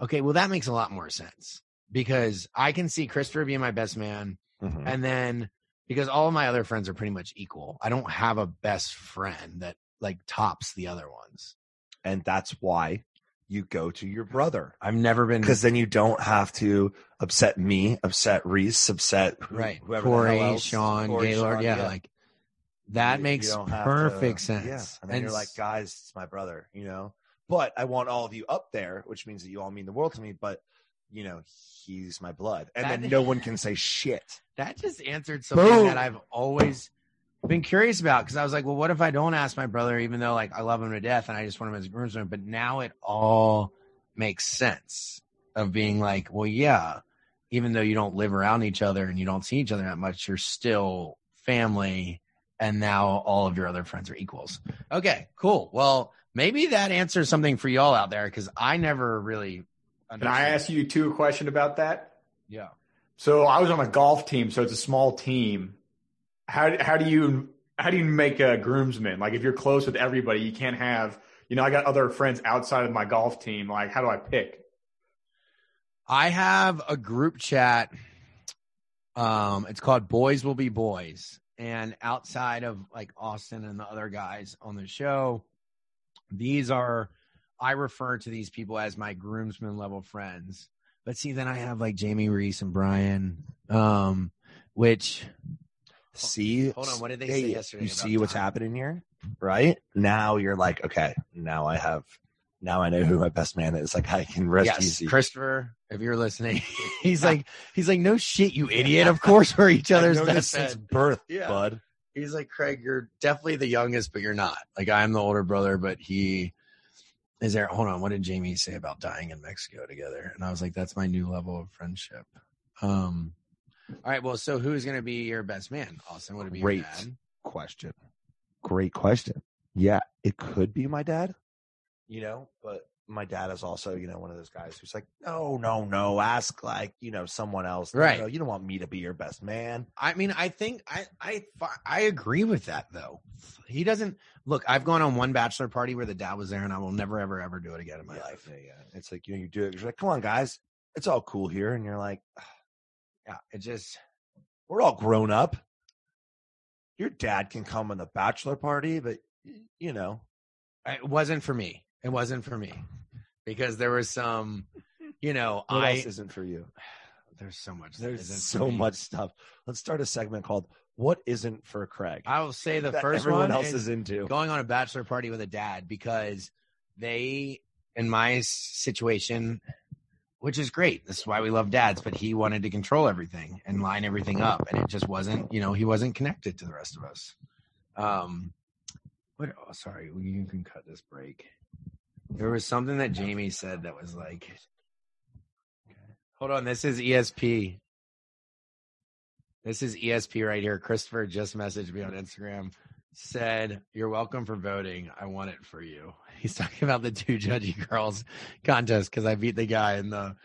B: Okay. Well, that makes a lot more sense because I can see Christopher being my best man.
A: Mhm.
B: And then because all of my other friends are pretty much equal, I don't have a best friend that like tops the other ones.
A: and that's why you go to your brother
B: I've never been
A: because then you don't have to upset me upset reese upset
B: right.
A: whoever
B: Corey. Sean,
A: Corey,
B: Gaylord.
A: Sean,
B: yeah, like that
A: You- you
B: makes
A: don't
B: perfect
A: to-
B: sense.
A: Yeah. And then you're like, guys, it's my brother, you know? But I want all of you up there, which means that you all mean the world to me, but you know, he's my blood. And
B: That-
A: then no one can say shit.
B: that just answered something
A: Boom.
B: that I've always been curious about because I was like, well, what if I don't ask my brother, even though like I love him to death and I just want him as a groomsman? But now it all makes sense of being like, well, yeah, even though you don't live around each other and you don't see each other that much, you're still family. And now all of your other friends are equals. Okay, cool. Well, maybe that answers something for y'all out there because I never really.
C: Can I ask you two a question about that?
B: Yeah.
C: So I was on a golf team, so it's a small team. How how do you how do you make a groomsman? Like if you're close with everybody, you can't have you know I got other friends outside of my golf team. Like how do I pick?
B: I have a group chat. Um, it's called Boys Will Be Boys. And outside of like Austin and the other guys on the show, these are I refer to these people as my groomsmen level friends. But see, then I have like Jamie Reese and Brian, um, which
A: See,
B: hold on, what did they
A: Hey,
B: say yesterday?
A: You see what's
B: time?
A: happening here, right? Now you're like, okay, now I have, now I know who my best man is. Like I can rest
B: Yes,
A: easy.
B: Christopher, if you're listening, he's like, he's like, no shit, you idiot. Of course, we're each other's
A: I've known this
B: best
A: since birth,
B: Yeah.
A: bud.
B: He's like, Craig, you're definitely the youngest, but you're not. Like, I'm the older brother, but he is there. Hold on, what did Jamie say about dying in Mexico together? And I was like, that's my new level of friendship. Um, all right, well, so who's gonna be your best man, Austin? Would it be your
A: Great. Question. Great question. Yeah, it could be my dad, you know, but my dad is also, you know, one of those guys who's like, no, no, no, ask like, you know, someone else.
B: Right.
A: no, you don't want me to be your best man.
B: I mean, I think I I I agree with that though. He doesn't look. I've gone on one bachelor party where the dad was there, and I will never ever ever do it again in my
A: yeah,
B: life.
A: Yeah, yeah. It's like, you know, you do it. You're like, come on, guys. It's all cool here. And you're like,
B: Yeah, it just
A: we're all grown up. Your dad can come on the bachelor party, but, you know,
B: it wasn't for me. It wasn't for me because there was some, you know,
A: what
B: I
A: else isn't for you?
B: there's so much.
A: There's so much stuff. Let's start a segment called "What Isn't for Craig."
B: I will say the first
A: everyone
B: one
A: else
B: is
A: into.
B: going on a bachelor party with a dad because they, in my situation, which is great. This is why we love dads, but he wanted to control everything and line everything up. And it just wasn't, you know, he wasn't connected to the rest of us. Um, what, oh, sorry, you can cut this break. There was something that Jamie said that was like, hold on, this is ESP. This is ESP right here. Christopher just messaged me on Instagram. Said, You're welcome for voting. I want it for you. He's talking about the two judgy girls contest because I beat the guy in the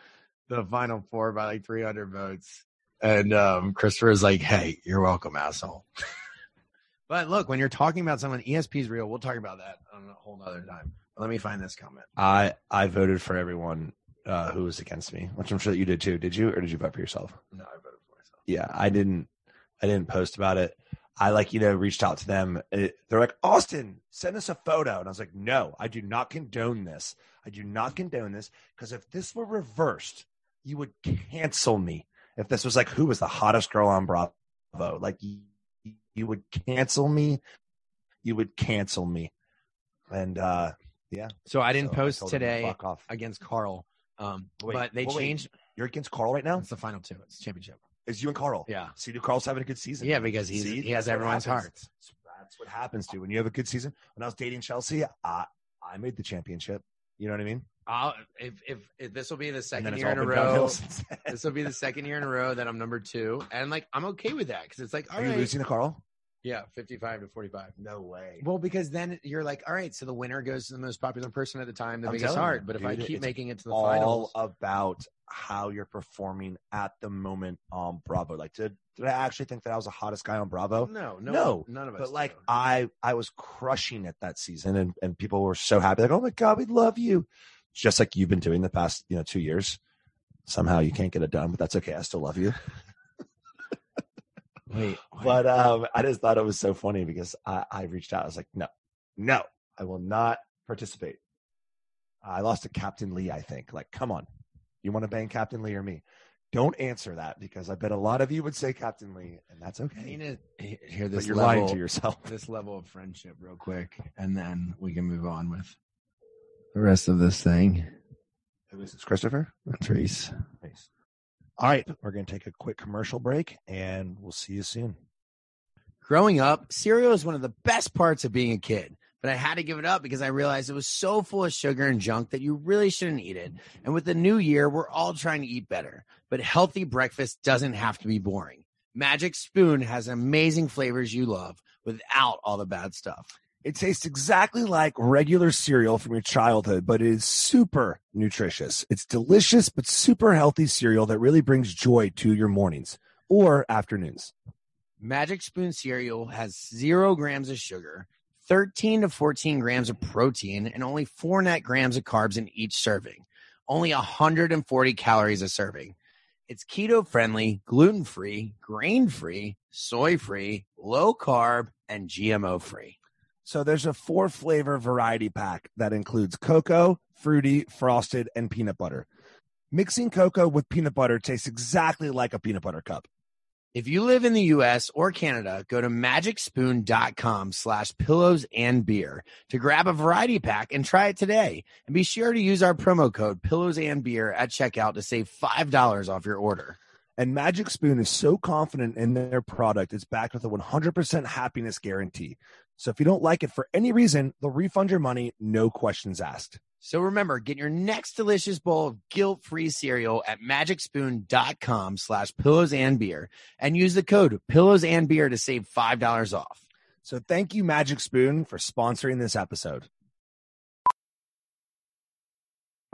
B: the final four by like 300 votes. And um, Christopher is like, Hey, you're welcome, asshole. but look, when you're talking about someone, ESP is real. We'll talk about that on a whole other time. Let me find this comment.
A: I I voted for everyone uh, who was against me, which I'm sure that you did too. Did you, or did you vote for yourself?
B: No, I voted for myself.
A: Yeah, I didn't. I didn't post about it. I like you know reached out to them. It, they're like Austin, send us a photo, and I was like, no, I do not condone this. I do not condone this because if this were reversed, you would cancel me. If this was like who was the hottest girl on Bravo, like you, you would cancel me. You would cancel me, and uh yeah.
B: So I didn't
A: So
B: post
A: to
B: today against Carl. Um,
A: Wait,
B: but they
A: well, wait.
B: changed.
A: You're against Carl right now.
B: It's the final two. It's championship.
A: Is you and Carl?
B: Yeah.
A: See, do Carl's having a good season?
B: Yeah, because he's
A: See?
B: he has everyone's hearts.
A: That's what happens to you when you have a good season. When I was dating Chelsea, I I made the championship. You know what I mean?
B: I'll, if, if if this will be the second year in a row, this will be the second year in a row that I'm number two, and like I'm okay with that because it's like all
A: Are you losing to Carl?
B: yeah, 55 to 45.
A: No way.
B: Well, because then you're like, all right, so the winner goes to the most popular person at the time, the
A: I'm
B: biggest
A: you,
B: heart. But if I keep making it to the
A: all
B: finals,
A: about how you're performing at the moment on Bravo. Like, did did I actually think that I was the hottest guy on Bravo?
B: no, no,
A: No,
B: none of us.
A: But like
B: do.
A: I I was crushing it that season and, and people were so happy, like, oh my God, we love you. Just like you've been doing the past, you know, two years. Somehow you can't get it done, but that's okay. I still love you.
B: wait,
A: But um I just thought it was so funny because I, I reached out. I was like, no, no, I will not participate. I lost to Captain Lee, I think. Like, come on. You want to bang Captain Lee or me? Don't answer that because I bet a lot of you would say Captain Lee, and that's
B: I
A: okay.
B: need to he- hear
A: But
B: this
A: you're
B: level,
A: lying to yourself.
B: this level of friendship real quick, and then we can move on with the rest of this thing.
A: Who is this, Christopher?
B: Reese.
A: Nice. All right, we're going to take a quick commercial break, and we'll see you soon.
B: Growing up, cereal is one of the best parts of being a kid, but I had to give it up because I realized it was so full of sugar and junk that you really shouldn't eat it. And with the new year, we're all trying to eat better, but healthy breakfast doesn't have to be boring. Magic Spoon has amazing flavors you love without all the bad stuff.
A: It tastes exactly like regular cereal from your childhood, but it is super nutritious. It's delicious, but super healthy cereal that really brings joy to your mornings or afternoons.
B: Magic Spoon cereal has zero grams of sugar, 13 to 14 grams of protein, and only four net grams of carbs in each serving. Only 140 calories a serving. It's keto friendly, gluten free, grain free, soy free, low carb, and GMO free.
A: So there's a four flavor variety pack that includes cocoa, fruity, frosted, and peanut butter. Mixing cocoa with peanut butter tastes exactly like a peanut butter cup.
B: If you live in the US or Canada, go to magicspoon.com slash pillows and beer to grab a variety pack and try it today. And be sure to use our promo code pillows and beer at checkout to save $5 off your order.
A: And Magic Spoon is so confident in their product, it's backed with a 100% happiness guarantee. So if you don't like it for any reason, they'll refund your money, no questions asked.
B: So remember, get your next delicious bowl of guilt-free cereal at magicspoon.com slash pillows and beer and use the code pillows and beer to save $5 off.
A: So thank you, Magic Spoon, for sponsoring this episode.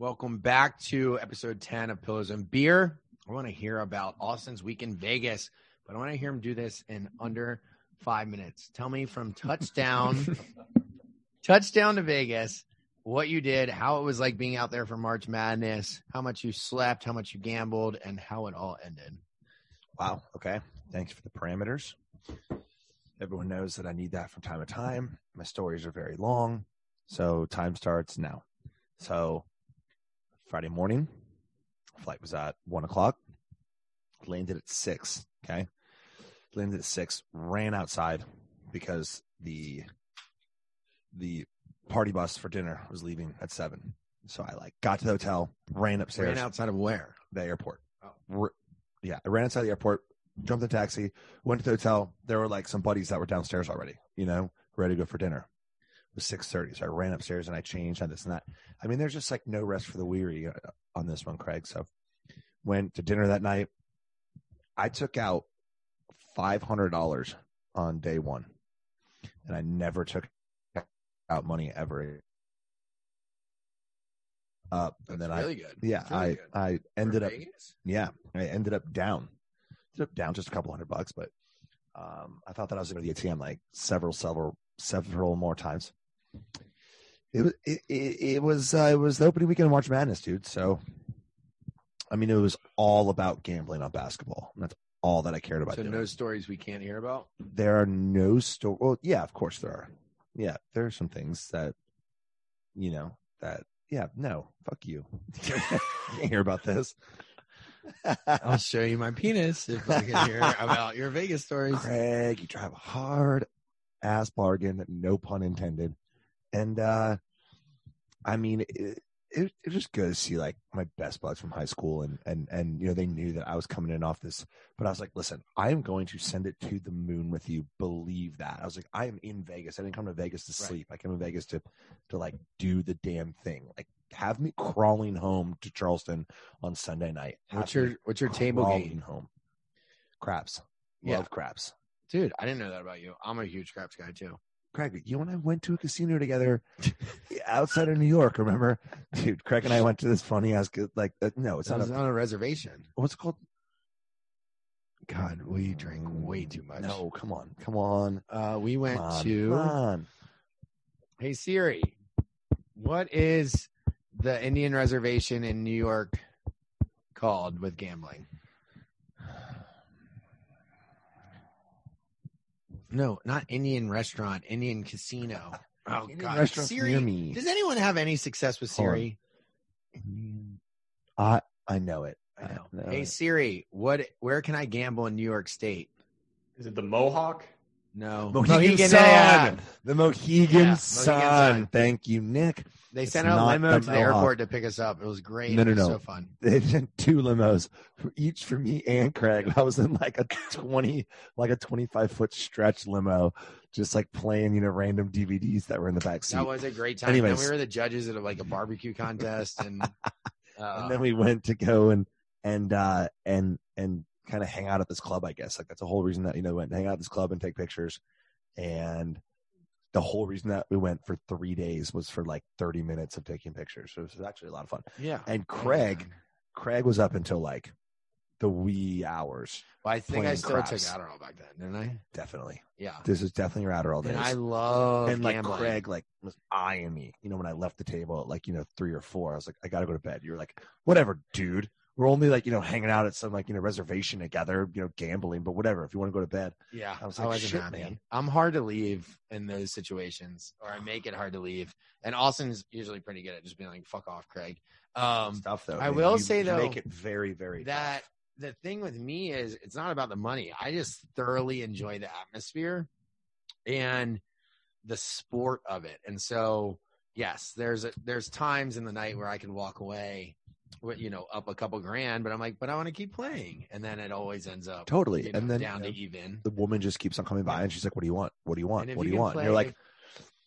B: Welcome back to episode 10 of Pillows and Beer. I want to hear about Austin's week in Vegas, but I want to hear him do this in under five minutes. Tell me from touchdown, touchdown to Vegas, what you did, how it was like being out there for March Madness, how much you slept, how much you gambled, and how it all ended.
A: Wow. Okay. Thanks for the parameters. Everyone knows that I need that from time to time. My stories are very long. So time starts now. So Friday morning, flight was at one o'clock. Landed at six. Okay. Landed at six, ran outside because the the party bus for dinner was leaving at seven. So I like got to the hotel, ran upstairs
B: Ran outside of where?
A: the airport.
B: Oh.
A: Yeah, I ran outside the airport, jumped in the taxi, went to the hotel. There were like some buddies that were downstairs already, you know, ready to go for dinner. Was six thirty, so I ran upstairs and I changed on this and that. I mean, there's just like no rest for the weary uh, on this one, Craig. So went to dinner that night. I took out five hundred dollars on day one, and I never took out money ever. Uh, and then I
B: good.
A: yeah,
B: really
A: I
B: good.
A: I
B: For
A: ended up
B: Vegas?
A: yeah, I ended up down. Ended up down just a couple hundred bucks, but um, I thought that I was going to the ATM like several, several, several more times. It was it, it, it was uh, it was the opening weekend of March Madness, dude. So, I mean, it was all about gambling on basketball. That's all that I cared about.
B: So
A: doing.
B: no stories we can't hear about.
A: there are no store. Well, yeah, of course there are. Yeah, there are some things that, you know, that. Yeah, no, fuck you. Can't hear about this.
B: I'll show you my penis if I can hear about your Vegas stories.
A: Craig, you drive a hard ass bargain, no pun intended. And uh I mean it, it, it was just good to see like my best buds from high school and and and you know they knew that I was coming in off this but I was like listen I am going to send it to the moon with you believe that I was like I am in Vegas I didn't come to Vegas to
B: Right.
A: sleep I came to Vegas to to like do the damn thing like have me crawling home to Charleston on Sunday night Have
B: What's your what's your table game?
A: home craps
B: Yeah.
A: love craps
B: Dude, I didn't know that about you. I'm a huge craps guy too.
A: Craig, you and I went to a casino together outside of New York. Remember, dude? Craig and I went to this funny ass like uh, no, it's not
B: on
A: a
B: a reservation.
A: what's it called?
B: God, we drink way too much.
A: No, come on, come on,
B: Uh, we went
A: on,
B: to
A: come on.
B: Hey Siri, what is the Indian reservation in New York called with gambling? No, not Indian restaurant, Indian casino. Oh
A: Indian
B: God, Siri.
A: me.
B: Does anyone have any success with
A: Hold on.
B: Siri?
A: I I know it.
B: I know.
A: know
B: Hey
A: it.
B: Siri, what? Where can I gamble in New York State?
C: Is it the Mohawk?
B: No,
A: Mohegan,
B: yeah,
A: Sun,
B: yeah.
A: the Mohegan,
B: Yeah, Mohegan
A: Sun.
B: Sun.
A: Thank you, Nick.
B: They
A: It's
B: sent a
A: not
B: limo
A: the
B: to the
A: Mohawk.
B: airport to pick us up. It was great.
A: No, no,
B: it was
A: no.
B: so fun.
A: They sent two limos, for each for me and Craig. I was in like a twenty, like a twenty-five foot stretch limo, just like playing, you know, random DVDs that were in the back seat.
B: That was a great time.
A: Anyways.
B: Then we were the judges at like a barbecue contest, and uh,
A: and then we went to go and and uh and and kind of hang out at this club i guess like that's the whole reason that you know went hang out at this club and take pictures and the whole reason that we went for three days was for like 30 minutes of taking pictures. So it was actually a lot of fun.
B: Yeah.
A: And Craig, Craig was up until like the wee hours.
B: Well, I think I still
A: craps.
B: took Adderall back then, didn't I?
A: Definitely.
B: Yeah.
A: This is definitely your Adderall days.
B: And I love
A: and like
B: gambling.
A: Craig like was eyeing me. You know, when I left the table at like, you know, three or four, I was like, I gotta go to bed. You were like, whatever, dude. We're only like, you know, hanging out at some like, you know, reservation together, you know, gambling, but whatever. If you want to go to bed.
B: Yeah,
A: I was
B: I
A: like,
B: wasn't
A: shit,
B: happy.
A: man.
B: I'm hard to leave in those situations, or I make it hard to leave. And Austin's usually pretty good at just being like, "Fuck off, Craig." Um,
A: stuff though.
B: I
A: man.
B: will
A: You
B: say, though,
A: make it very, very
B: that
A: tough.
B: the thing with me is it's not about the money. I just thoroughly enjoy the atmosphere and the sport of it. And so, yes, there's a, there's times in the night where I can walk away you know up a couple grand, but I'm like, but I want to keep playing, and then it always ends up
A: Totally.
B: you know,
A: and then
B: down
A: you
B: to even.
A: the woman just keeps on coming by and she's like, What do you want? What do you want? What do you want? And you're like,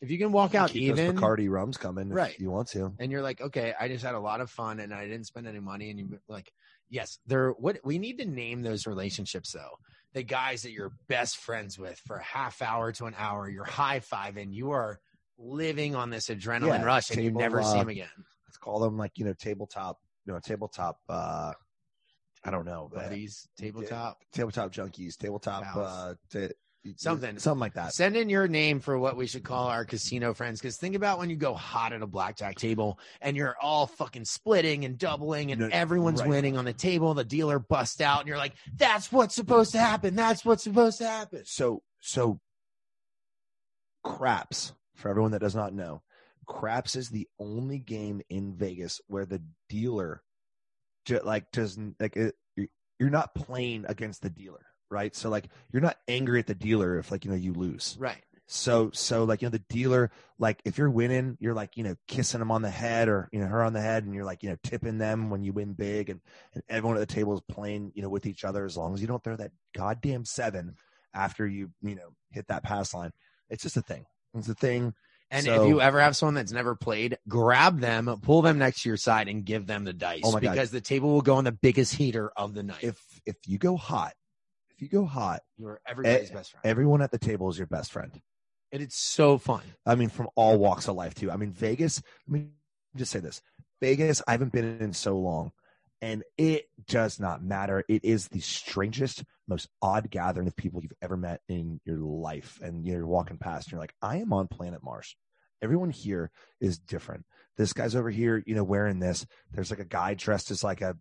B: if you can walk out
A: keep
B: even,
A: Bacardi rums coming
B: Right.
A: you want to.
B: and you're like, okay, I just had a lot of fun and I didn't spend any money. And you like, yes, there. What we need to name those relationships though. The guys that you're best friends with for a half hour to an hour, you're high fiving, you are living on this adrenaline
A: Yeah,
B: rush, and you
A: table,
B: never see
A: uh,
B: them again.
A: Let's call them like, you know, tabletop, you know, tabletop uh I don't know. uh,
B: Buddies, tabletop.
A: tabletop junkies, tabletop
B: Pals.
A: uh t-
B: Something.
A: something like that.
B: Send in your name for what we should call our casino friends. Because think about when you go hot at a blackjack table and you're all fucking splitting and doubling and
A: No,
B: everyone's
A: right.
B: winning on the table. The dealer busts out and you're like, that's what's supposed to happen. That's what's supposed to happen.
A: So so craps for everyone that does not know, craps is the only game in Vegas where the dealer like doesn't like it, you're- you're not playing against the dealer, right? So like you're not angry at the dealer if like you know you lose.
B: Right.
A: So so like you know the dealer like if you're winning, you're like you know kissing them on the head or you know her on the head, and you're like you know tipping them when you win big, and, and everyone at the table is playing you know with each other as long as you don't throw that goddamn seven after you you know hit that pass line. It's just a thing. It's a thing.
B: And
A: So-
B: if you ever have someone that's never played, grab them, pull them next to your side, and give them the dice
A: Oh my God.
B: because the table will go on the biggest heater of the night.
A: If if you go hot, if you go hot,
B: you're everybody's
A: eh,
B: best friend,
A: everyone at the table is your best friend.
B: and it's so fun.
A: I mean, from all walks of life too. I mean, Vegas. Let me just say this: Vegas. I haven't been in so long, and it does not matter. It is the strangest, most odd gathering of people you've ever met in your life. And you're walking past, and you're like, I am on planet Mars. Everyone here is different. This guy's over here, you know, wearing this. There's like a guy dressed as like a,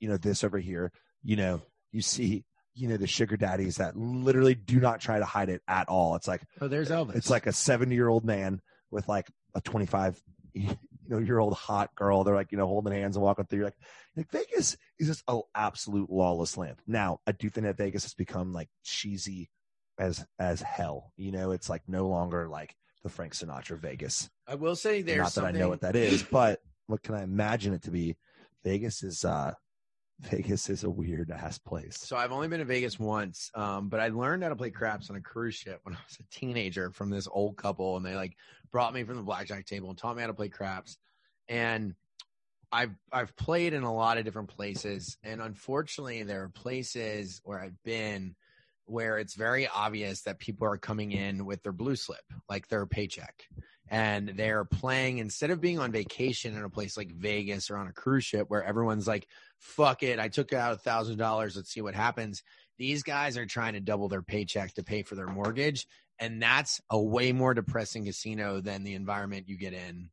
A: you know, this over here. You know, you see, you know, the sugar daddies that literally do not try to hide it at all. It's like
B: Oh, there's uh, Elvis.
A: it's like a 70 year old man with like a 25 you know year old hot girl. They're like, you know, holding hands and walking through. You're like, like Vegas is just an absolute lawless land. Now, I do think that Vegas has become like cheesy as as hell. You know, it's like no longer like the Frank Sinatra Vegas.
B: I will say there's
A: Not that
B: something.
A: I know what that is, but what can I imagine it to be? Vegas is uh Vegas is a weird ass place.
B: So I've only been to Vegas once, um, but I learned how to play craps on a cruise ship when I was a teenager from this old couple, and they like brought me from the blackjack table and taught me how to play craps. And I've I've played in a lot of different places, and unfortunately, there are places where I've been where it's very obvious that people are coming in with their blue slip, like their paycheck, and they're playing instead of being on vacation in a place like Vegas or on a cruise ship where everyone's like, "Fuck it, I took out a thousand dollars, let's see what happens." These guys are trying to double their paycheck to pay for their mortgage, and that's a way more depressing casino than the environment you get in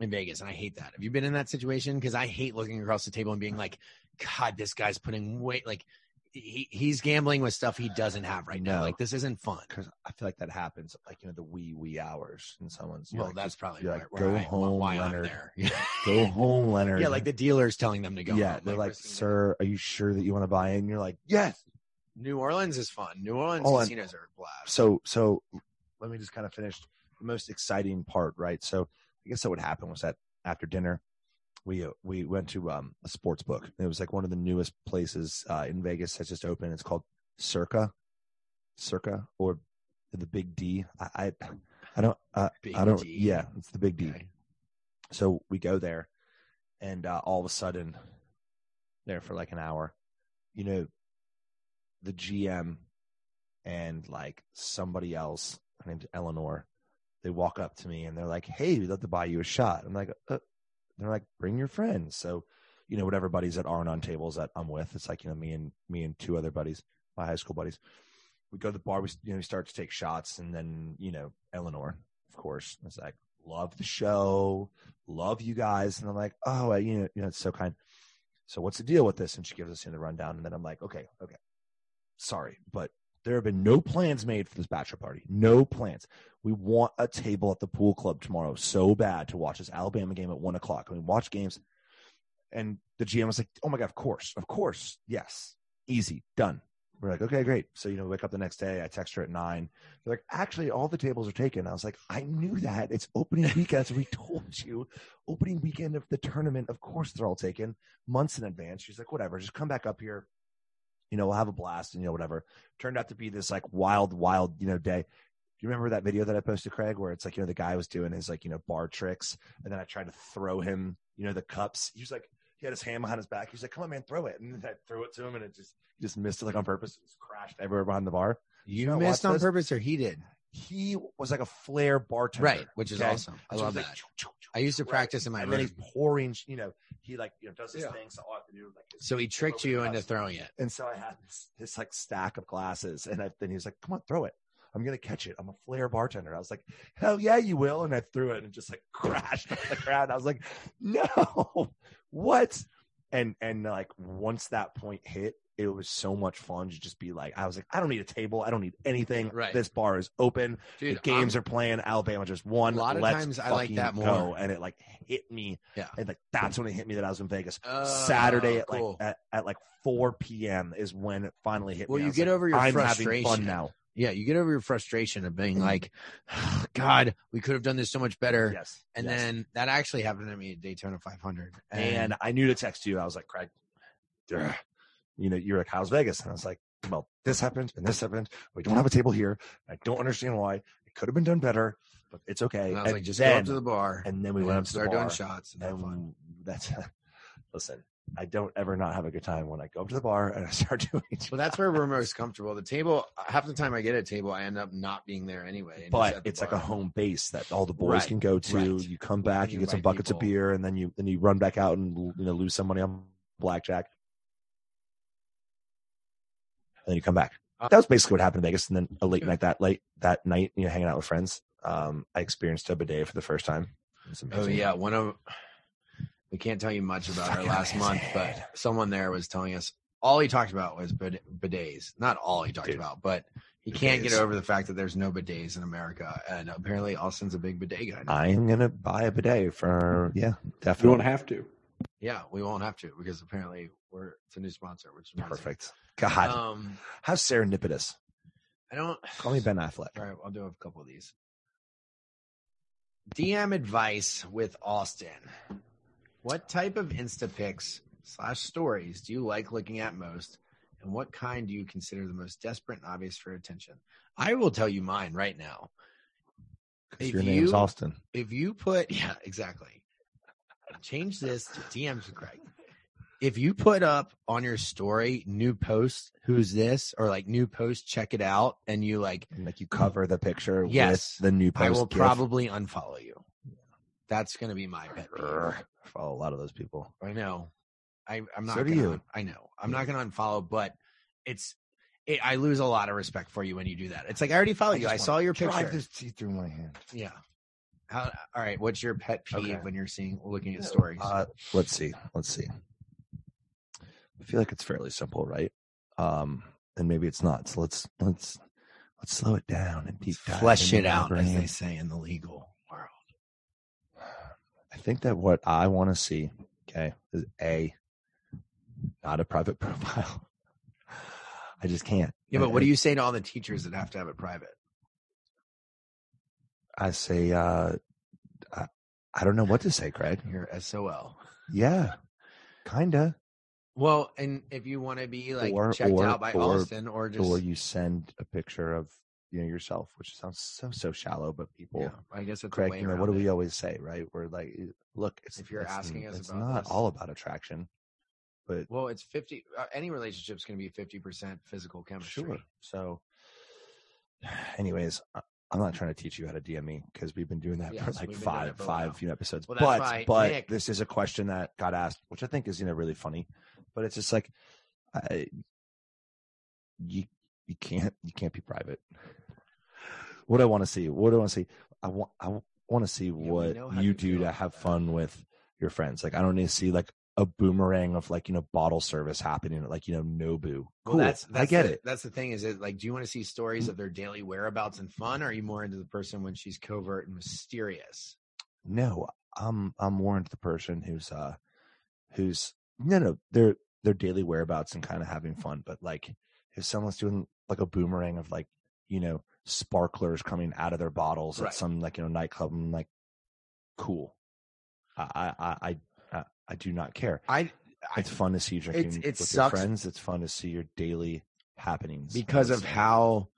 B: in Vegas, and I hate that. Have you been in that situation? Because I hate looking across the table and being like, "God, this guy's putting way like." He, he's gambling with stuff he doesn't have right now.
A: No.
B: Like this isn't fun.
A: because I feel like that happens like you know the wee wee hours and someone's
B: Well,
A: like,
B: that's probably
A: like,
B: where
A: go home, Leonard. go home, Leonard.
B: yeah, like the dealer's telling them to go.
A: yeah,
B: home,
A: they're like,
B: risking
A: sir, are you sure that you want to buy in? You're like, yes.
B: New Orleans is fun. New Orleans
A: on.
B: casinos are a blast.
A: So, so let me just kind of finish the most exciting part, right? So, I guess that would happen was that after dinner, we uh, we went to um, a sports book. It was like one of the newest places uh, in Vegas that's just opened. It's called Circa, Circa, or the Big D. I I, I don't uh, I don't.
B: D.
A: Yeah, it's the Big D.
B: Okay.
A: So we go there, and uh, all of a sudden, there for like an hour, you know, the GM and like somebody else, her name's Eleanor, they walk up to me and they're like, "Hey, we'd love to buy you a shot." I'm like, uh, they're like, "Bring your friends." So, you know, whatever buddies that aren't on tables that I'm with, it's like you know me and me and two other buddies, my high school buddies. We go to the bar. We you know we start to take shots, and then you know Eleanor, of course, is like, "Love the show, love you guys," and I'm like, "Oh, you know, you know, it's so kind." So what's the deal with this? And she gives us in the rundown, and then I'm like, "Okay, okay, sorry, but there have been no plans made for this bachelor party. No plans. We want a table at the pool club tomorrow so bad to watch this Alabama game at one o'clock. I mean, watch games. And the GM was like, "Oh my god, of course, of course, yes, easy, done." We're like, "Okay, great." So you know, wake up the next day. I text her at nine. They're like, "Actually, all the tables are taken." I was like, "I knew that. It's opening weekend. so we told you, opening weekend of the tournament. Of course, they're all taken months in advance." She's like, "Whatever, just come back up here." You know, we'll have a blast and, you know, whatever. Turned out to be this like wild, wild, you know, day. Do you remember that video that I posted, Craig, where it's like, you know, the guy was doing his like, you know, bar tricks and then I tried to throw him, you know, the cups. He was like, he had his hand behind his back. He's like, come on, man, throw it. And then I threw it to him and it just, he just missed it like on purpose. It just crashed everywhere behind the bar.
B: You
A: not
B: missed on
A: this?
B: purpose or he did?
A: He was like a flair bartender.
B: Right, which is
A: okay?
B: awesome. I
A: So
B: love that.
A: like, choo, choo, choo,
B: I used to
A: right?
B: practice in my
A: and then
B: room.
A: he's pouring, you know, he like, you know, does his
B: Yeah.
A: thing. So all I have to do, like,
B: So he tricked you into throwing it.
A: And so I had this, this like stack of glasses, and I, then he was like, "Come on, throw it. I'm gonna catch it. I'm a flair bartender." I was like, "Hell yeah, you will!" And I threw it, and just like crashed on the ground. I was like, "No, what?" And and like once that point hit, it was so much fun to just be like, I was like, I don't need a table. I don't need anything.
B: Right.
A: This bar is open.
B: Dude,
A: the games
B: I'm-
A: are playing. Alabama just won.
B: A lot of
A: Let's
B: times I like
A: fucking
B: that
A: go. And it like hit me.
B: Yeah.
A: And like that's when it hit me that I was in Vegas.
B: Oh,
A: Saturday at
B: cool.
A: like at, at like 4 p.m. is when it finally hit
B: Well,
A: me. I
B: you get
A: like,
B: over your
A: I'm having
B: frustration.
A: fun now.
B: Yeah, you get over your frustration of being like, God, we could have done this so much better.
A: Yes.
B: And
A: yes.
B: then that actually happened to me at Daytona 500.
A: and I knew to text you. I was like, Craig. You know, you're like, how's Vegas? And I was like, well, this happened and this happened. We don't have a table here. I don't understand why. It could have been done better, but it's okay.
B: and I was like, just
A: then,
B: go up to the bar.
A: and then we
B: and
A: went up to the
B: start
A: bar.
B: doing shots and have fun.
A: and that's listen. I don't ever not have a good time when I go up to the bar and I start doing.
B: Well, that's where we're most comfortable. The table, half the time I get a table, I end up not being there anyway. and
A: but it's like a home base that all the boys
B: Right,
A: can go to.
B: right.
A: You come back, you
B: you
A: get some buckets of beer, and then you then you run back out and you know lose some money on blackjack, and then you come back.
B: Uh,
A: That was basically what happened in Vegas. And then a late night that late that night, you know, hanging out with friends. Um, I experienced a bidet for the first time.
B: Oh yeah, one of we can't tell you much about our
A: Fucking
B: last month, but someone there was telling us all he talked about was bid- bidets. Not all he talked
A: Dude.
B: about, but he can't get over the fact that there's no bidets in America, and apparently Austin's a big bidet guy. now.
A: I am gonna buy a bidet for yeah,
C: You
A: definitely
C: don't have to.
B: yeah, we won't have to because apparently we're it's a new sponsor, which is amazing.
A: perfect. God,
B: Um,
A: how serendipitous.
B: I don't
A: Call me Ben Affleck.
B: All right, I'll do a couple of these. DM advice with Austin. What type of Insta pics slash stories do you like looking at most? And what kind do you consider the most desperate and obvious for attention? I will tell you mine right now. If
A: your name's
B: you-
A: Austin.
B: If you put, yeah, exactly. Change this to DMs with Craig. If you put up on your story, new post, who's this? Or like new post, check it out. And you like,
A: And like you cover the picture
B: Yes.
A: with the new post.
B: I will probably unfollow you. That's going to be my pet peeve.
A: I follow a lot of those people.
B: I know. I, I'm not.
A: So do
B: gonna,
A: you.
B: I know. I'm not going to unfollow, but it's. It, I lose a lot of respect for you when you do that. It's like I already followed you. I saw your picture Drive
A: this tea through my hand.
B: Yeah. How, all right. What's your pet peeve
A: Okay.
B: when you're seeing looking at stories?
A: Uh, let's see. Let's see. I feel like it's fairly simple, right? Um, and maybe it's not. So let's let's let's slow it down and deep dive
B: Flesh it out, as they say in the legal world.
A: I think that what I want to see, okay, is a not a private profile. I just can't.
B: Yeah, but what
A: I-
B: do you say to all the teachers that have to have it private?
A: I say? Uh, I, I don't know what to say, Craig.
B: You're SOL.
A: Yeah, kinda.
B: Well, and if you want to be like
A: Or-
B: checked
A: or-
B: out by
A: or-
B: Austin, or just
A: or you send a picture of you know yourself, which sounds so so shallow, but people.
B: yeah, I guess it's
A: Craig, you know, what do we always say, right? We're like, look, it's,
B: If you're
A: it's-
B: asking us
A: it's not
B: this-
A: all about attraction, but
B: Well, it's fifty. Uh, any relationship's going to be fifty percent physical chemistry.
A: sure. So, anyways, uh, I'm not trying to teach you how to DM me because we've been doing that for like
B: we've been doing
A: five
B: for
A: five you know, episodes.
B: Well,
A: but but
B: Nick-
A: this is a question that got asked, which I think is you know really funny. But it's just like I, you you can't you can't be private. What do I want to see? What do I want to see? I want I want to see
B: we
A: what you
B: you
A: do to have
B: that.
A: fun with your friends. Like I don't need to see like a boomerang of like you know bottle service happening at like you know Nobu. Cool,
B: Well, that's, that's
A: I get
B: the-
A: it.
B: That's the thing. Is it like, do you want to see stories of their daily whereabouts and fun? Or are you more into the person when she's covert and mysterious?
A: No, I'm I'm more into the person who's uh who's no no their their daily whereabouts and kind of having fun. But like if someone's doing like a boomerang of like you know sparklers coming out of their bottles
B: Right.
A: at some like you know nightclub, I'm like cool. I I I I, do not care.
B: I, I
A: It's fun to see you drinking
B: it
A: with your
B: sucks.
A: friends. It's fun to see your daily happenings
B: because of how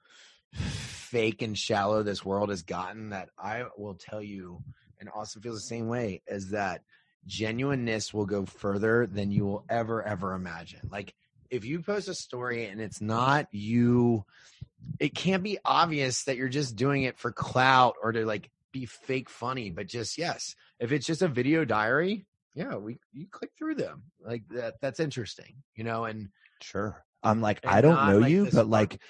B: fake and shallow this world has gotten that I will tell you, and Austin feels the same way, is that genuineness will go further than you will ever, ever imagine. Like if you post a story and it's not you, it can't be obvious that you're just doing it for clout or to like be fake funny, but just yes. If it's just a video diary, yeah, we you click through them. Like that that's interesting, you know, and
A: Sure. I'm like,
B: And
A: I don't know
B: like
A: you, but like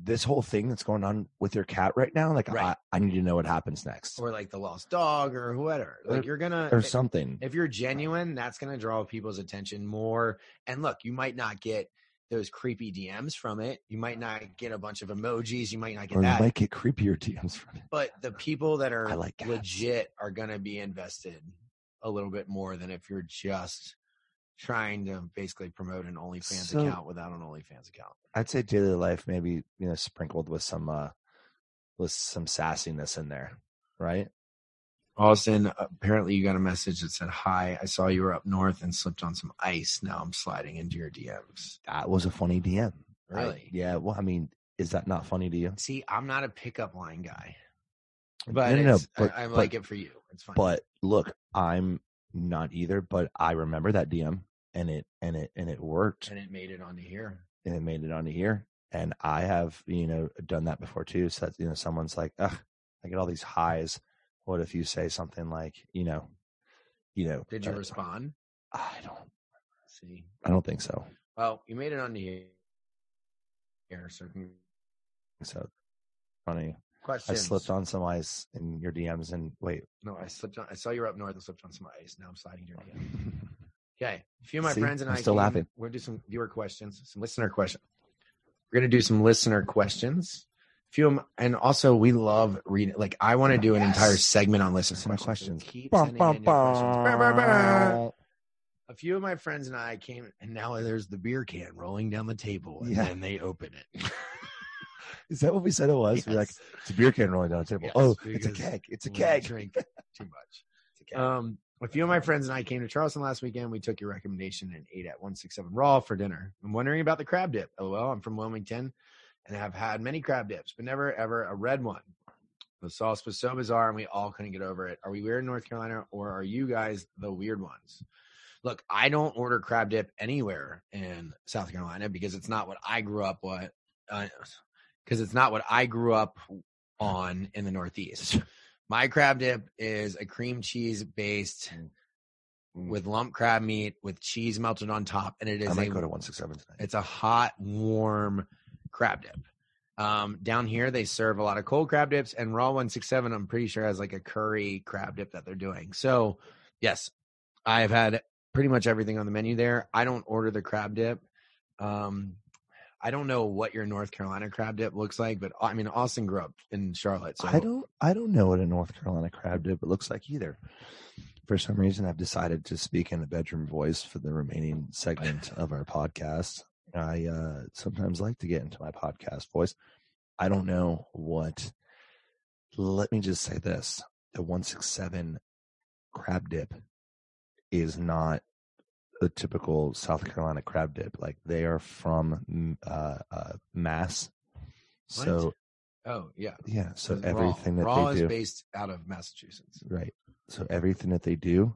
A: this whole thing that's going on with your cat right now, like
B: Right.
A: I, I need to know what happens next.
B: or like the lost dog or whatever. Like
A: Or-
B: you're gonna
A: or something.
B: if you're genuine, that's gonna draw people's attention more. And look, you might not get those creepy DMs from it. You might not get a bunch of emojis. You might not get
A: Or you might get creepier DMs from it.
B: but the people that are
A: I like cats.
B: legit are gonna be invested a little bit more than if you're just trying to basically promote an OnlyFans
A: So-
B: account without an OnlyFans account.
A: I'd say daily life maybe, you know, sprinkled with some uh with some sassiness in there. Right?
B: Austin, apparently you got a message that said, Hi, I saw you were up north and slipped on some ice. Now I'm sliding into your DMs.
A: That was a funny DM. I-
B: Really?
A: yeah. Well, I mean, is that not funny to you?
B: See, I'm not a pickup line guy, but,
A: No, no, no, but-
B: I, I
A: but-
B: like it for you. It's fine.
A: But look, I'm not either, but I remember that DM and it and it and it worked.
B: and it made it onto here.
A: and it made it onto here. And I have, you know, done that before too. So that, you know, someone's like, ugh, I get all these highs. What if you say something like, you know, you know,
B: Did you
A: uh,
B: respond?
A: I don't,
B: See,
A: I don't think so.
B: well, you made it onto here. Here, so
A: So funny. I slipped on some ice in your DMs and wait.
B: No, I slipped on. I saw you were up north and slipped on some ice. Now I'm sliding your DM. Okay, a few of my
A: See?
B: friends and
A: I'm
B: I
A: still
B: came-
A: laughing.
B: We're gonna do some viewer questions, some listener questions. We're gonna do some listener questions. A few of 'em- and also we love reading. Like I want to do an
A: Yes.
B: entire segment on listener questions.
A: questions.
B: So keep. Bah, bah, bah. A few of my friends and I came, and now there's the beer can rolling down the table, and
A: Yeah.
B: then they open it.
A: Is that what we said it was? We're like, it's a beer can rolling down the table.
B: Yes,
A: oh, it's a keg. It's a keg.
B: Drink too much. It's a cake. Um, a few of my friends and I came to Charleston last weekend. We took your recommendation and ate at 167 Raw for dinner. I'm wondering about the crab dip. LOL. I'm from Wilmington and have had many crab dips, but never ever a red one. The sauce was so bizarre and we all couldn't get over it. Are we weird in North Carolina or are you guys the weird ones? Look, I don't order crab dip anywhere in South Carolina because it's not what I grew up with. Uh, because it's not what I grew up on in the Northeast. My crab dip is a cream cheese based
A: Mm.
B: with lump crab meat with cheese melted on top, and it is.
A: I might
B: a
A: go to 167 tonight.
B: it's a hot, warm crab dip. Um, down here, they serve a lot of cold crab dips, and Raw 167, I'm pretty sure, has like a curry crab dip that they're doing. So, yes, I've had pretty much everything on the menu there. I don't order the crab dip. Um, I don't know what your North Carolina crab dip looks like, but I mean, Austin grew up in Charlotte. So
A: I don't I don't know what a North Carolina crab dip looks like either. For some reason, I've decided to speak in a bedroom voice for the remaining segment of our podcast. I uh, sometimes like to get into my podcast voice. I don't know what. Let me just say this: the one six seven crab dip is not a typical South Carolina crab dip. Like they are from mm, uh, uh, Mass, so
B: Oh, yeah.
A: yeah. So
B: 'Cause
A: everything
B: Raw,
A: that
B: Raw
A: they
B: is
A: do,
B: based out of Massachusetts.
A: right? So everything that they do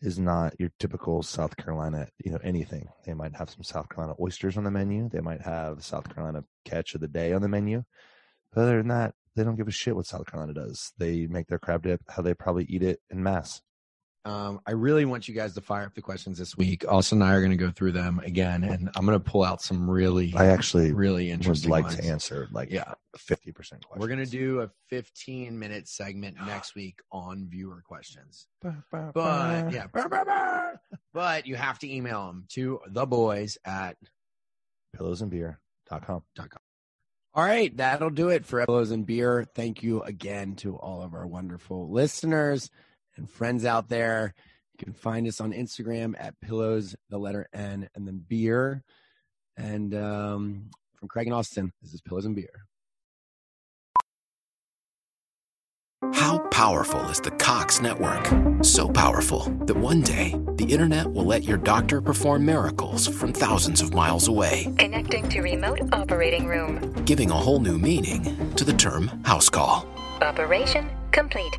A: is not your typical South Carolina, you know, anything. They might have some South Carolina oysters on the menu. They might have South Carolina catch of the day on the menu. But other than that, they don't give a shit what South Carolina does. They make their crab dip how they probably eat it in mass.
B: Um, I really want you guys to fire up the questions this week. Austin and I are going to go through them again, and I'm going to pull out some really,
A: I actually
B: really interesting.
A: would like
B: ones.
A: to answer like
B: Yeah.
A: fifty percent questions.
B: We're going to do a 15 minute segment next week on viewer questions. But yeah, but you have to email them to the boys at.
A: pillowsandbeer.com.
D: All right, that'll do it for Pillows and Beer. Thank you again to all of our wonderful listeners and friends out there. You can find us on Instagram at Pillows, the letter N, and then Beer. And um, from Craig and Austin, this is Pillows and Beer.
E: How powerful is the Cox network? So powerful that one day the internet will let your doctor perform miracles from thousands of miles away,
F: Connecting to remote operating room.
E: giving a whole new meaning to the term house call.
F: Operation complete.